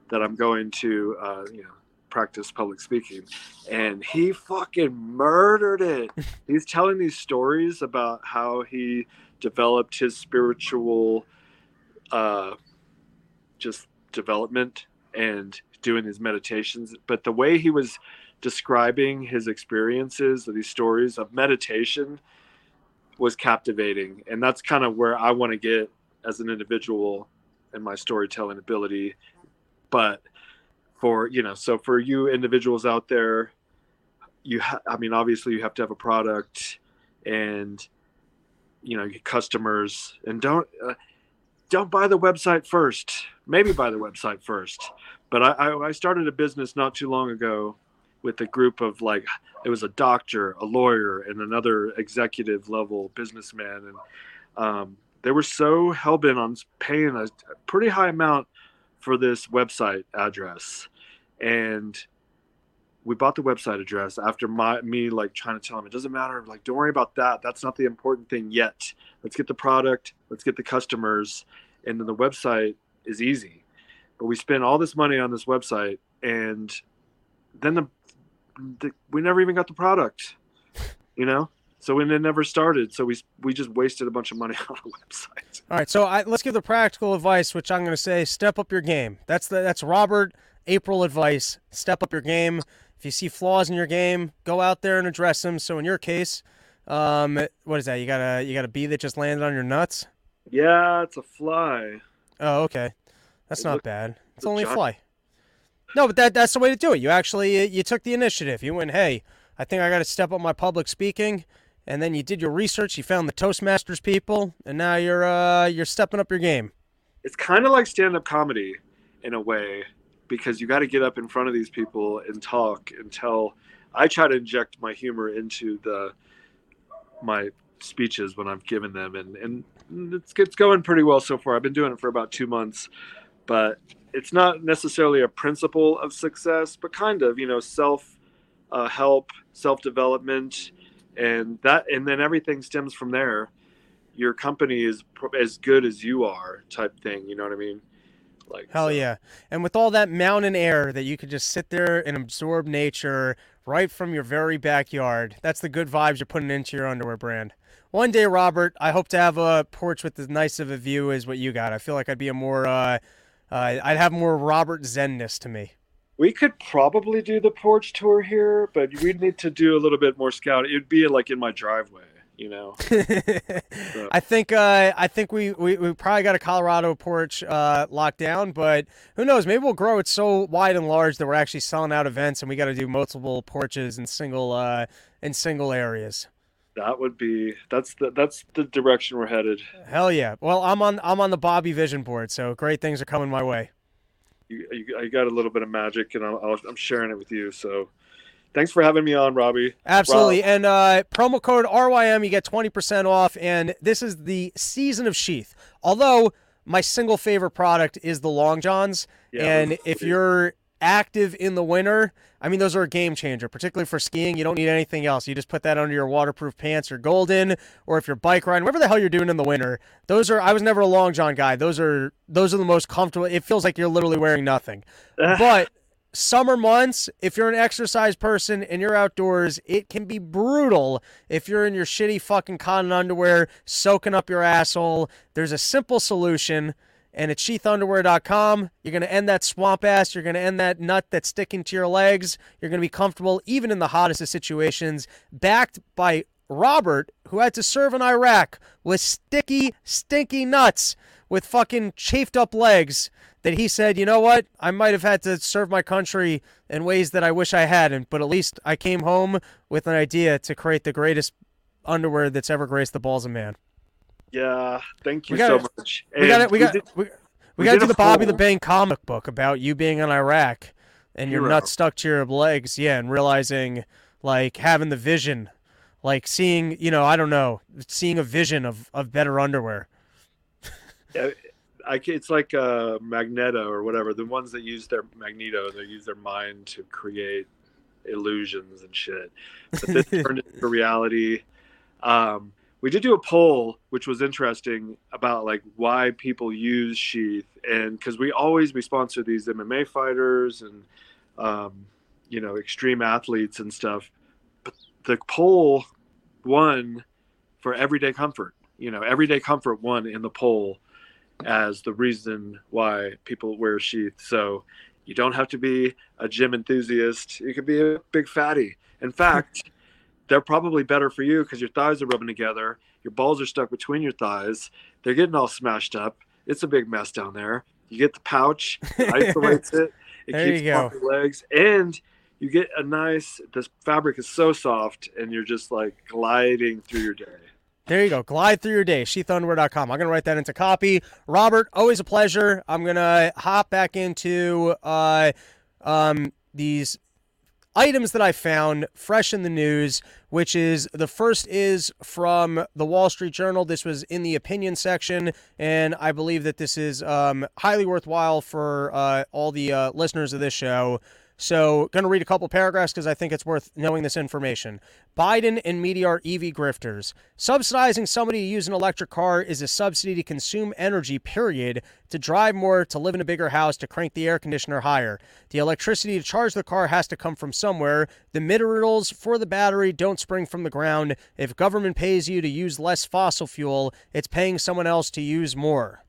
that I'm going to, uh, you know, practice public speaking and he fucking murdered it <laughs> he's telling these stories about how he developed his spiritual uh just development and doing his meditations. But the way he was describing his experiences these stories of meditation was captivating. And that's kind of where i want to get as an individual and my storytelling ability. But for you know so for you individuals out there you ha- i mean obviously you have to have a product and you know customers. And don't uh, don't buy the website first maybe buy the website first but I, I started a business not too long ago with a group of like it was a doctor a lawyer and another executive level businessman. And um, they were so hell-bent on paying a pretty high amount for this website address. And we bought the website address after my me like trying to tell him it doesn't matter. Like don't worry about that. That's not the important thing yet. Let's get the product. Let's get the customers. And then the website is easy but we spent all this money on this website and then the, the we never even got the product <laughs> you know so when it never started so we we just wasted a bunch of money <laughs> on a website All right, so I, let's give the practical advice, which I'm going to say: step up your game. That's the that's Robert April advice. Step up your game. If you see flaws in your game, go out there and address them. So in your case, um, what is that? You got a you got a bee that just landed on your nuts? yeah it's a fly Oh, okay. That's not bad. It's only a fly. No, but that that's the way to do it. You actually you took the initiative. You went, hey, I think I got to step up my public speaking, and then you did your research. You found the Toastmasters people, and now you're uh you're stepping up your game. it's kind of like stand-up comedy in a way because you got to get up in front of these people and talk and tell i try to inject my humor into the my speeches when i've given them and and it's, it's going pretty well so far i've been doing it for about two months but it's not necessarily a principle of success but kind of you know self uh, help self development and that and then everything stems from there your company is pro- as good as you are type thing you know what i mean like Hell so- yeah. And with all that mountain air that you could just sit there and absorb nature right from your very backyard. That's the good vibes you're putting into your underwear brand. One day, Robert, I hope to have a porch with as nice of a view as what you got. I feel like I'd be a more, uh, uh, I'd have more Robert Zenness to me. we could probably do the porch tour here but we'd need to do a little bit more scouting. it'd be like in my driveway you know <laughs> I think uh, I think we, we, we probably got a Colorado porch uh, locked down, but who knows? Maybe we'll grow it so wide and large that we're actually selling out events, and we got to do multiple porches in single uh, in single areas. That would be that's the that's the direction we're headed Hell yeah! Well, I'm on I'm on the Bobby Vision board, so great things are coming my way. you, you, I got a little bit of magic and I'll, I'll, i'm sharing it with you so thanks for having me on robbie Absolutely. And uh, promo code RYM, you get 20% off. And this is the season of Sheath. Although my single favorite product is the Long Johns. Yeah, and if you're active in the winter, I mean, those are a game changer, particularly for skiing. You don't need anything else. You just put that under your waterproof pants or golden, or if you're bike riding, whatever the hell you're doing in the winter. Those are, I was never a Long John guy. Those are, those are the most comfortable. It feels like you're literally wearing nothing. But summer months, if you're an exercise person and you're outdoors, it can be brutal if you're in your shitty fucking cotton underwear soaking up your asshole. There's a simple solution, and it's sheathunderwear.com. You're going to end that swamp ass. You're going to end that nut that's sticking to your legs. You're going to be comfortable even in the hottest of situations. Backed by Robert, who had to serve in Iraq with sticky, stinky nuts with fucking chafed up legs that he said, you know what? I might have had to serve my country in ways that I wish I hadn't, but at least I came home with an idea to create the greatest underwear that's ever graced the balls of man. Yeah, thank you We gotta- so much. We got it. We got we, we, we got to do a the Bobby the Bank comic book about you being in Iraq and your Hero. nuts stuck to your legs, yeah, and realizing like having the vision, like seeing, you know, I don't know, seeing a vision of of better underwear. Yeah, I, it's like uh, Magneto or whatever. The ones that use their Magneto, they use their mind to create illusions and shit. But this <laughs> turned into reality. Um, we did do a poll, which was interesting about like why people use sheath, and because we always we sponsor these MMA fighters and um, you know extreme athletes and stuff. But the poll won for everyday comfort. You know, everyday comfort won in the poll as the reason why people wear sheath. So you don't have to be a gym enthusiast. You could be a big fatty. In fact, they're probably better for you because your thighs are rubbing together. Your balls are stuck between your thighs. They're getting all smashed up. It's a big mess down there. You get the pouch, it <laughs> isolates it. It There keeps you go. your legs, and you get a nice. This fabric is so soft, and you're just like gliding through your day. There you go. Glide through your day. Sheathunderwear.com. I'm going to write that into copy. Robert, always a pleasure. I'm going to hop back into uh, um, these items that I found fresh in the news, which is the first is from the Wall Street Journal. This was in the opinion section, and I believe that this is um, highly worthwhile for uh, all the uh, listeners of this show. So, going to read a couple paragraphs because I think it's worth knowing this information. Biden and media are EV grifters. Subsidizing somebody to use an electric car is a subsidy to consume energy, period. To drive more, to live in a bigger house, to crank the air conditioner higher. The electricity to charge the car has to come from somewhere. The minerals for the battery don't spring from the ground. If government pays you to use less fossil fuel, it's paying someone else to use more.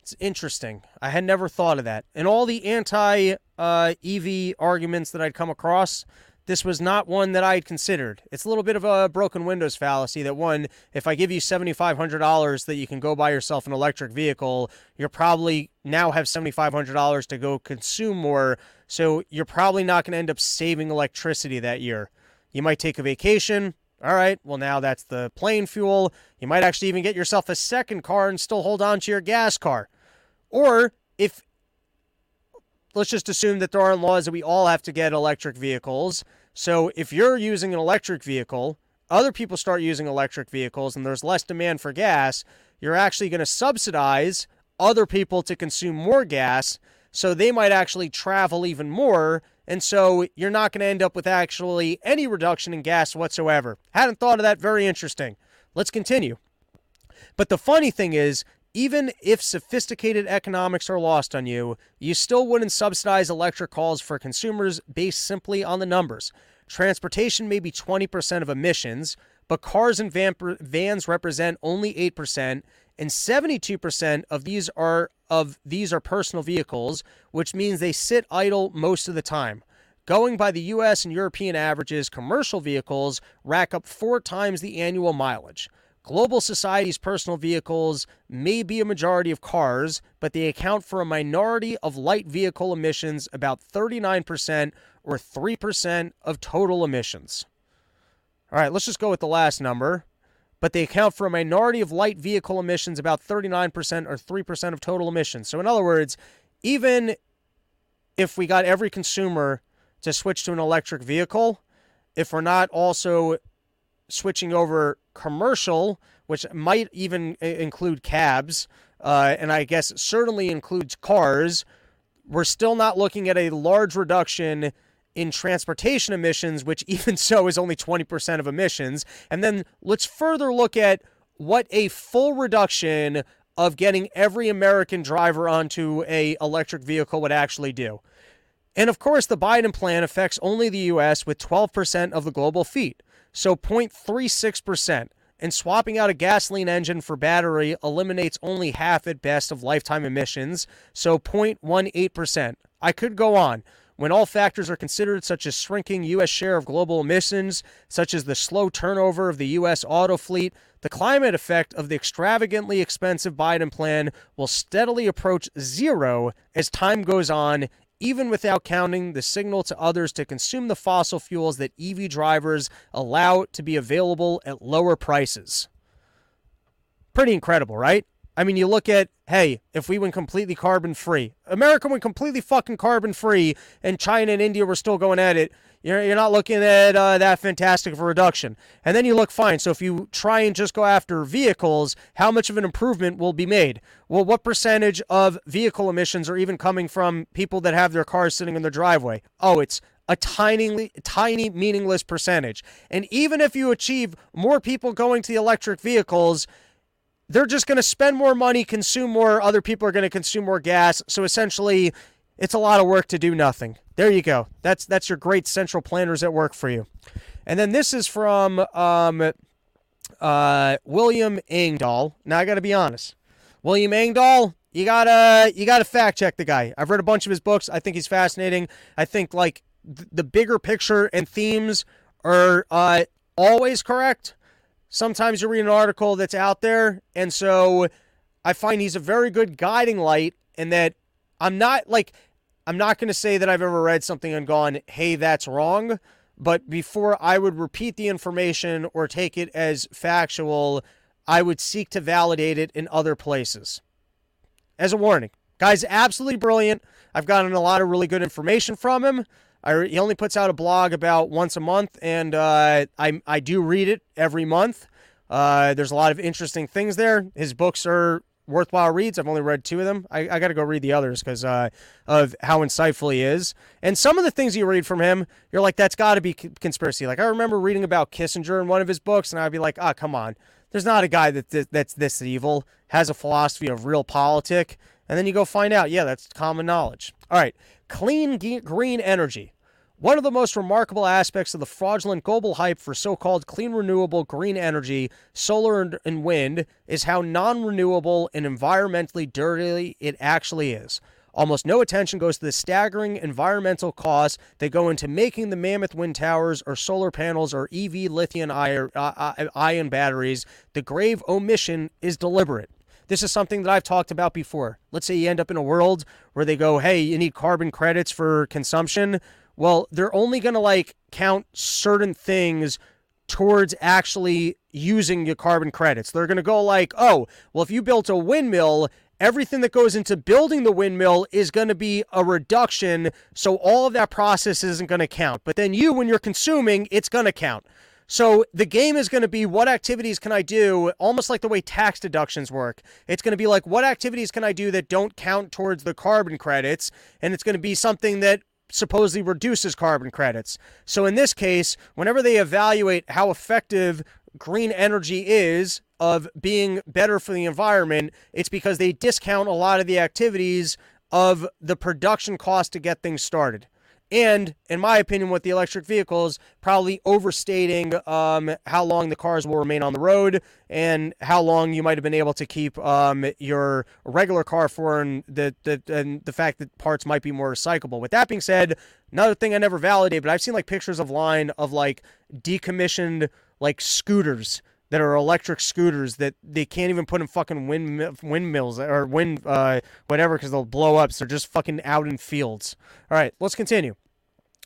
It's interesting. I had never thought of that. And all the anti uh, EV arguments that I'd come across, this was not one that I had considered. It's a little bit of a broken windows fallacy that one, if I give you $7,500 that you can go buy yourself an electric vehicle, you're probably now have $7,500 to go consume more. So you're probably not going to end up saving electricity that year. You might take a vacation. All right, well, now that's the plane fuel. You might actually even get yourself a second car and still hold on to your gas car. Or if, let's just assume that there aren't laws that we all have to get electric vehicles. So if you're using an electric vehicle, other people start using electric vehicles and there's less demand for gas, you're actually going to subsidize other people to consume more gas. So they might actually travel even more. And so you're not going to end up with actually any reduction in gas whatsoever. Hadn't thought of that. Very interesting. Let's continue. But the funny thing is, even if sophisticated economics are lost on you, you still wouldn't subsidize electric cars for consumers based simply on the numbers. Transportation may be 20% of emissions, but cars and van- vans represent only 8%, and 72% of these are of these are personal vehicles, which means they sit idle most of the time. Going by the US and European averages, commercial vehicles rack up 4 times the annual mileage. Global society's personal vehicles may be a majority of cars, but they account for a minority of light vehicle emissions, about 39% or 3% of total emissions. All right, let's just go with the last number. But they account for a minority of light vehicle emissions, about 39% or 3% of total emissions. So, in other words, even if we got every consumer to switch to an electric vehicle, if we're not also switching over commercial, which might even include cabs, uh, and I guess certainly includes cars, we're still not looking at a large reduction in transportation emissions, which <laughs> even so is only 20% of emissions. And then let's further look at what a full reduction of getting every American driver onto a electric vehicle would actually do. And of course, the Biden plan affects only the US with 12% of the global fleet, so 0.36%. And swapping out a gasoline engine for battery eliminates only half at best of lifetime emissions, so 0.18%. I could go on. When all factors are considered, such as shrinking U.S. share of global emissions, such as the slow turnover of the U.S. auto fleet, the climate effect of the extravagantly expensive Biden plan will steadily approach zero as time goes on, even without counting the signal to others to consume the fossil fuels that EV drivers allow to be available at lower prices. Pretty incredible, right? I mean, you look at, hey, if we went completely carbon free, America went completely fucking carbon free, and China and India were still going at it, you're, you're not looking at uh, that fantastic of a reduction. And then you look fine. So if you try and just go after vehicles, how much of an improvement will be made? Well, what percentage of vehicle emissions are even coming from people that have their cars sitting in their driveway? Oh, it's a tiny, tiny, meaningless percentage. And even if you achieve more people going to the electric vehicles, they're just going to spend more money, consume more. Other people are going to consume more gas. So essentially, it's a lot of work to do nothing. There you go. That's that's your great central planners at work for you. And then this is from um, uh, William Engdahl. Now I got to be honest, William Engdahl. You gotta you gotta fact check the guy. I've read a bunch of his books. I think he's fascinating. I think like th- the bigger picture and themes are uh, always correct Sometimes you read an article that's out there, and so I find he's a very good guiding light, and that I'm not like I'm not going to say that I've ever read something and gone, "Hey, that's wrong." But before I would repeat the information or take it as factual, I would seek to validate it in other places. As a warning, guy's absolutely brilliant. I've gotten a lot of really good information from him. I, he only puts out a blog about once a month, and uh, I I do read it every month. Uh, there's a lot of interesting things there. His books are worthwhile reads. I've only read two of them. I, I got to go read the others because uh, of how insightful he is. And some of the things you read from him, you're like, that's got to be conspiracy. Like I remember reading about Kissinger in one of his books, and I'd be like, ah, oh, come on. There's not a guy that that's this evil, has a philosophy of realpolitik, and then you go find out, yeah, that's common knowledge. All right, clean green energy. One of the most remarkable aspects of the fraudulent global hype for so called clean, renewable green energy, solar and wind, is how non renewable and environmentally dirty it actually is. Almost no attention goes to the staggering environmental costs that go into making the mammoth wind towers or solar panels or EV lithium uh, uh, ion batteries. The grave omission is deliberate. This is something that I've talked about before. Let's say you end up in a world where they go, hey, you need carbon credits for consumption. Well, they're only going to like count certain things towards actually using your carbon credits. They're going to go like, oh, well, if you built a windmill, everything that goes into building the windmill is going to be a reduction. So all of that process isn't going to count. But then you, when you're consuming, it's going to count. So the game is going to be what activities can I do, almost like the way tax deductions work. It's going to be like what activities can I do that don't count towards the carbon credits, and it's going to be something that supposedly reduces carbon credits. So in this case, whenever they evaluate how effective green energy is of being better for the environment, it's because they discount a lot of the activities of the production cost to get things started and in my opinion with the electric vehicles probably overstating um, how long the cars will remain on the road and how long you might have been able to keep um, your regular car for and the, the, and the fact that parts might be more recyclable. With that being said another thing i never validated but i've seen like pictures of line of like decommissioned like scooters that are electric scooters that they can't even put in fucking wind windmills or wind uh, whatever because they'll blow up. So they're just fucking out in fields. All right, let's continue.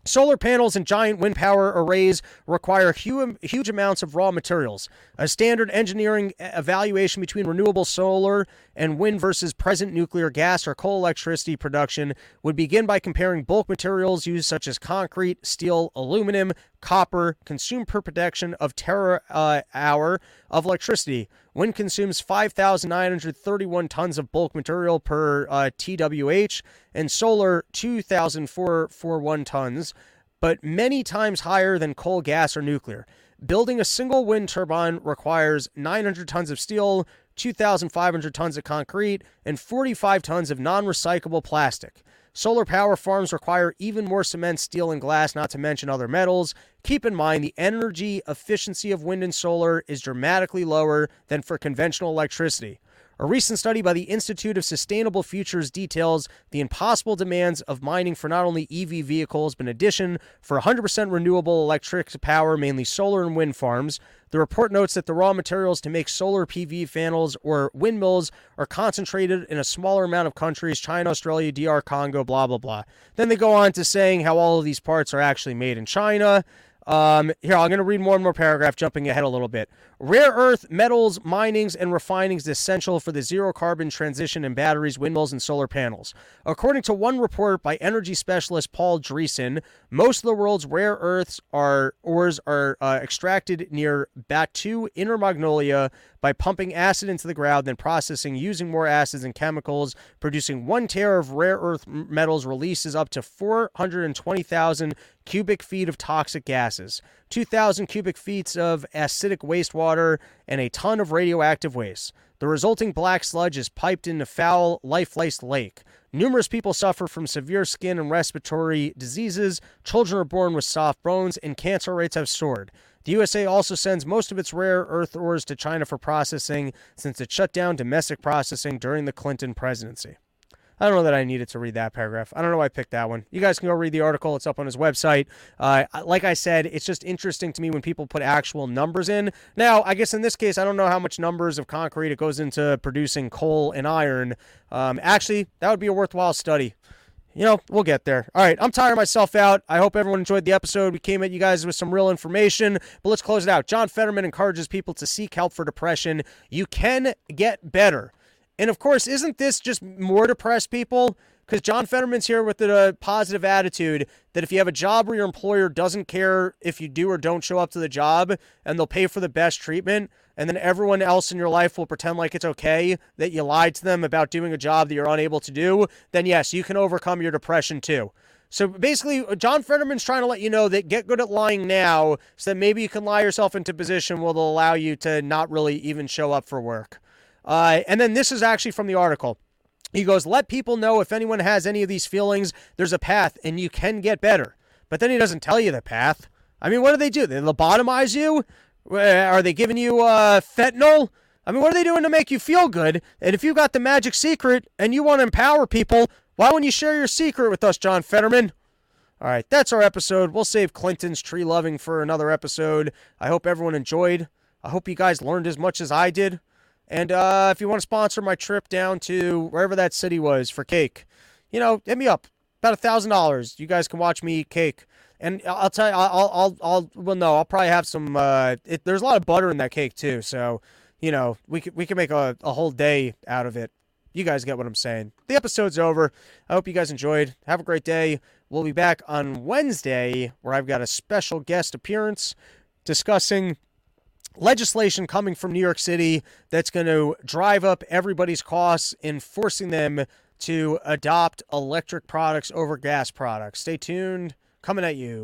Solar panels and giant wind power arrays require huge, huge amounts of raw materials. A standard engineering evaluation between renewable solar and wind versus present nuclear gas or coal electricity production would begin by comparing bulk materials used such as concrete, steel, aluminum, copper, consumed per production of terawatt uh, hour of electricity. Wind consumes 5,931 tons of bulk material per uh, TWH, and solar 2,441 tons, but many times higher than coal, gas, or nuclear. Building a single wind turbine requires 900 tons of steel, 2,500 tons of concrete, and 45 tons of non recyclable plastic. Solar power farms require even more cement, steel, and glass, not to mention other metals. Keep in mind the energy efficiency of wind and solar is dramatically lower than for conventional electricity. A recent study by the Institute of Sustainable Futures details the impossible demands of mining for not only EV vehicles, but in addition, for 100% renewable electric power, mainly solar and wind farms. The report notes that the raw materials to make solar PV panels or windmills are concentrated in a smaller amount of countries China, Australia, DR Congo, blah, blah, blah. Then they go on to saying how all of these parts are actually made in China. Um, here, I'm going to read more and more paragraph, jumping ahead a little bit. Rare earth metals minings and refining is essential for the zero carbon transition in batteries, windmills, and solar panels. According to one report by energy specialist Paul Driessen, most of the world's rare earths are ores are uh, extracted near Baotou, Inner Mongolia, by pumping acid into the ground, then processing using more acids and chemicals. Producing one tera of rare earth metals releases up to 420,000 cubic feet of toxic gases, 2,000 cubic feet of acidic wastewater, and a ton of radioactive waste. The resulting black sludge is piped into foul, lifeless lake. Numerous people suffer from severe skin and respiratory diseases. Children are born with soft bones, and cancer rates have soared. The USA also sends most of its rare earth ores to China for processing since it shut down domestic processing during the Clinton presidency. I don't know that I needed to read that paragraph. I don't know why I picked that one. You guys can go read the article. It's up on his website. Uh, like I said, it's just interesting to me when people put actual numbers in. Now, I guess in this case, I don't know how much numbers of concrete it goes into producing coal and iron. Um, actually, that would be a worthwhile study you know, we'll get there. All right, I'm tiring myself out. I hope everyone enjoyed the episode. We came at you guys with some real information, but let's close it out. John Fetterman encourages people to seek help for depression. You can get better. And of course, isn't this just more depressed people? Because John Fetterman's here with a positive attitude that if you have a job where your employer doesn't care if you do or don't show up to the job and they'll pay for the best treatment, and then everyone else in your life will pretend like it's okay that you lied to them about doing a job that you're unable to do, then yes, you can overcome your depression too. So basically, John Fetterman's trying to let you know that get good at lying now so that maybe you can lie yourself into position where they'll allow you to not really even show up for work. Uh, and then this is actually from the article. He goes, Let people know if anyone has any of these feelings, there's a path and you can get better. But then he doesn't tell you the path. I mean, what do they do? They lobotomize you? Are they giving you uh, fentanyl? I mean, what are they doing to make you feel good? And if you've got the magic secret and you want to empower people, why wouldn't you share your secret with us, John Fetterman? All right, that's our episode. We'll save Clinton's tree loving for another episode. I hope everyone enjoyed. I hope you guys learned as much as I did. And uh, if you want to sponsor my trip down to wherever that city was for cake, you know, hit me up. About a thousand dollars. You guys can watch me eat cake. And I'll tell you, I'll, I'll, I'll, well, no, I'll probably have some. Uh, it, there's a lot of butter in that cake too, so you know, we could we can make a, a whole day out of it. You guys get what I'm saying. The episode's over. I hope you guys enjoyed. Have a great day. We'll be back on Wednesday, where I've got a special guest appearance discussing legislation coming from New York City that's going to drive up everybody's costs and forcing them to adopt electric products over gas products. Stay tuned coming at you.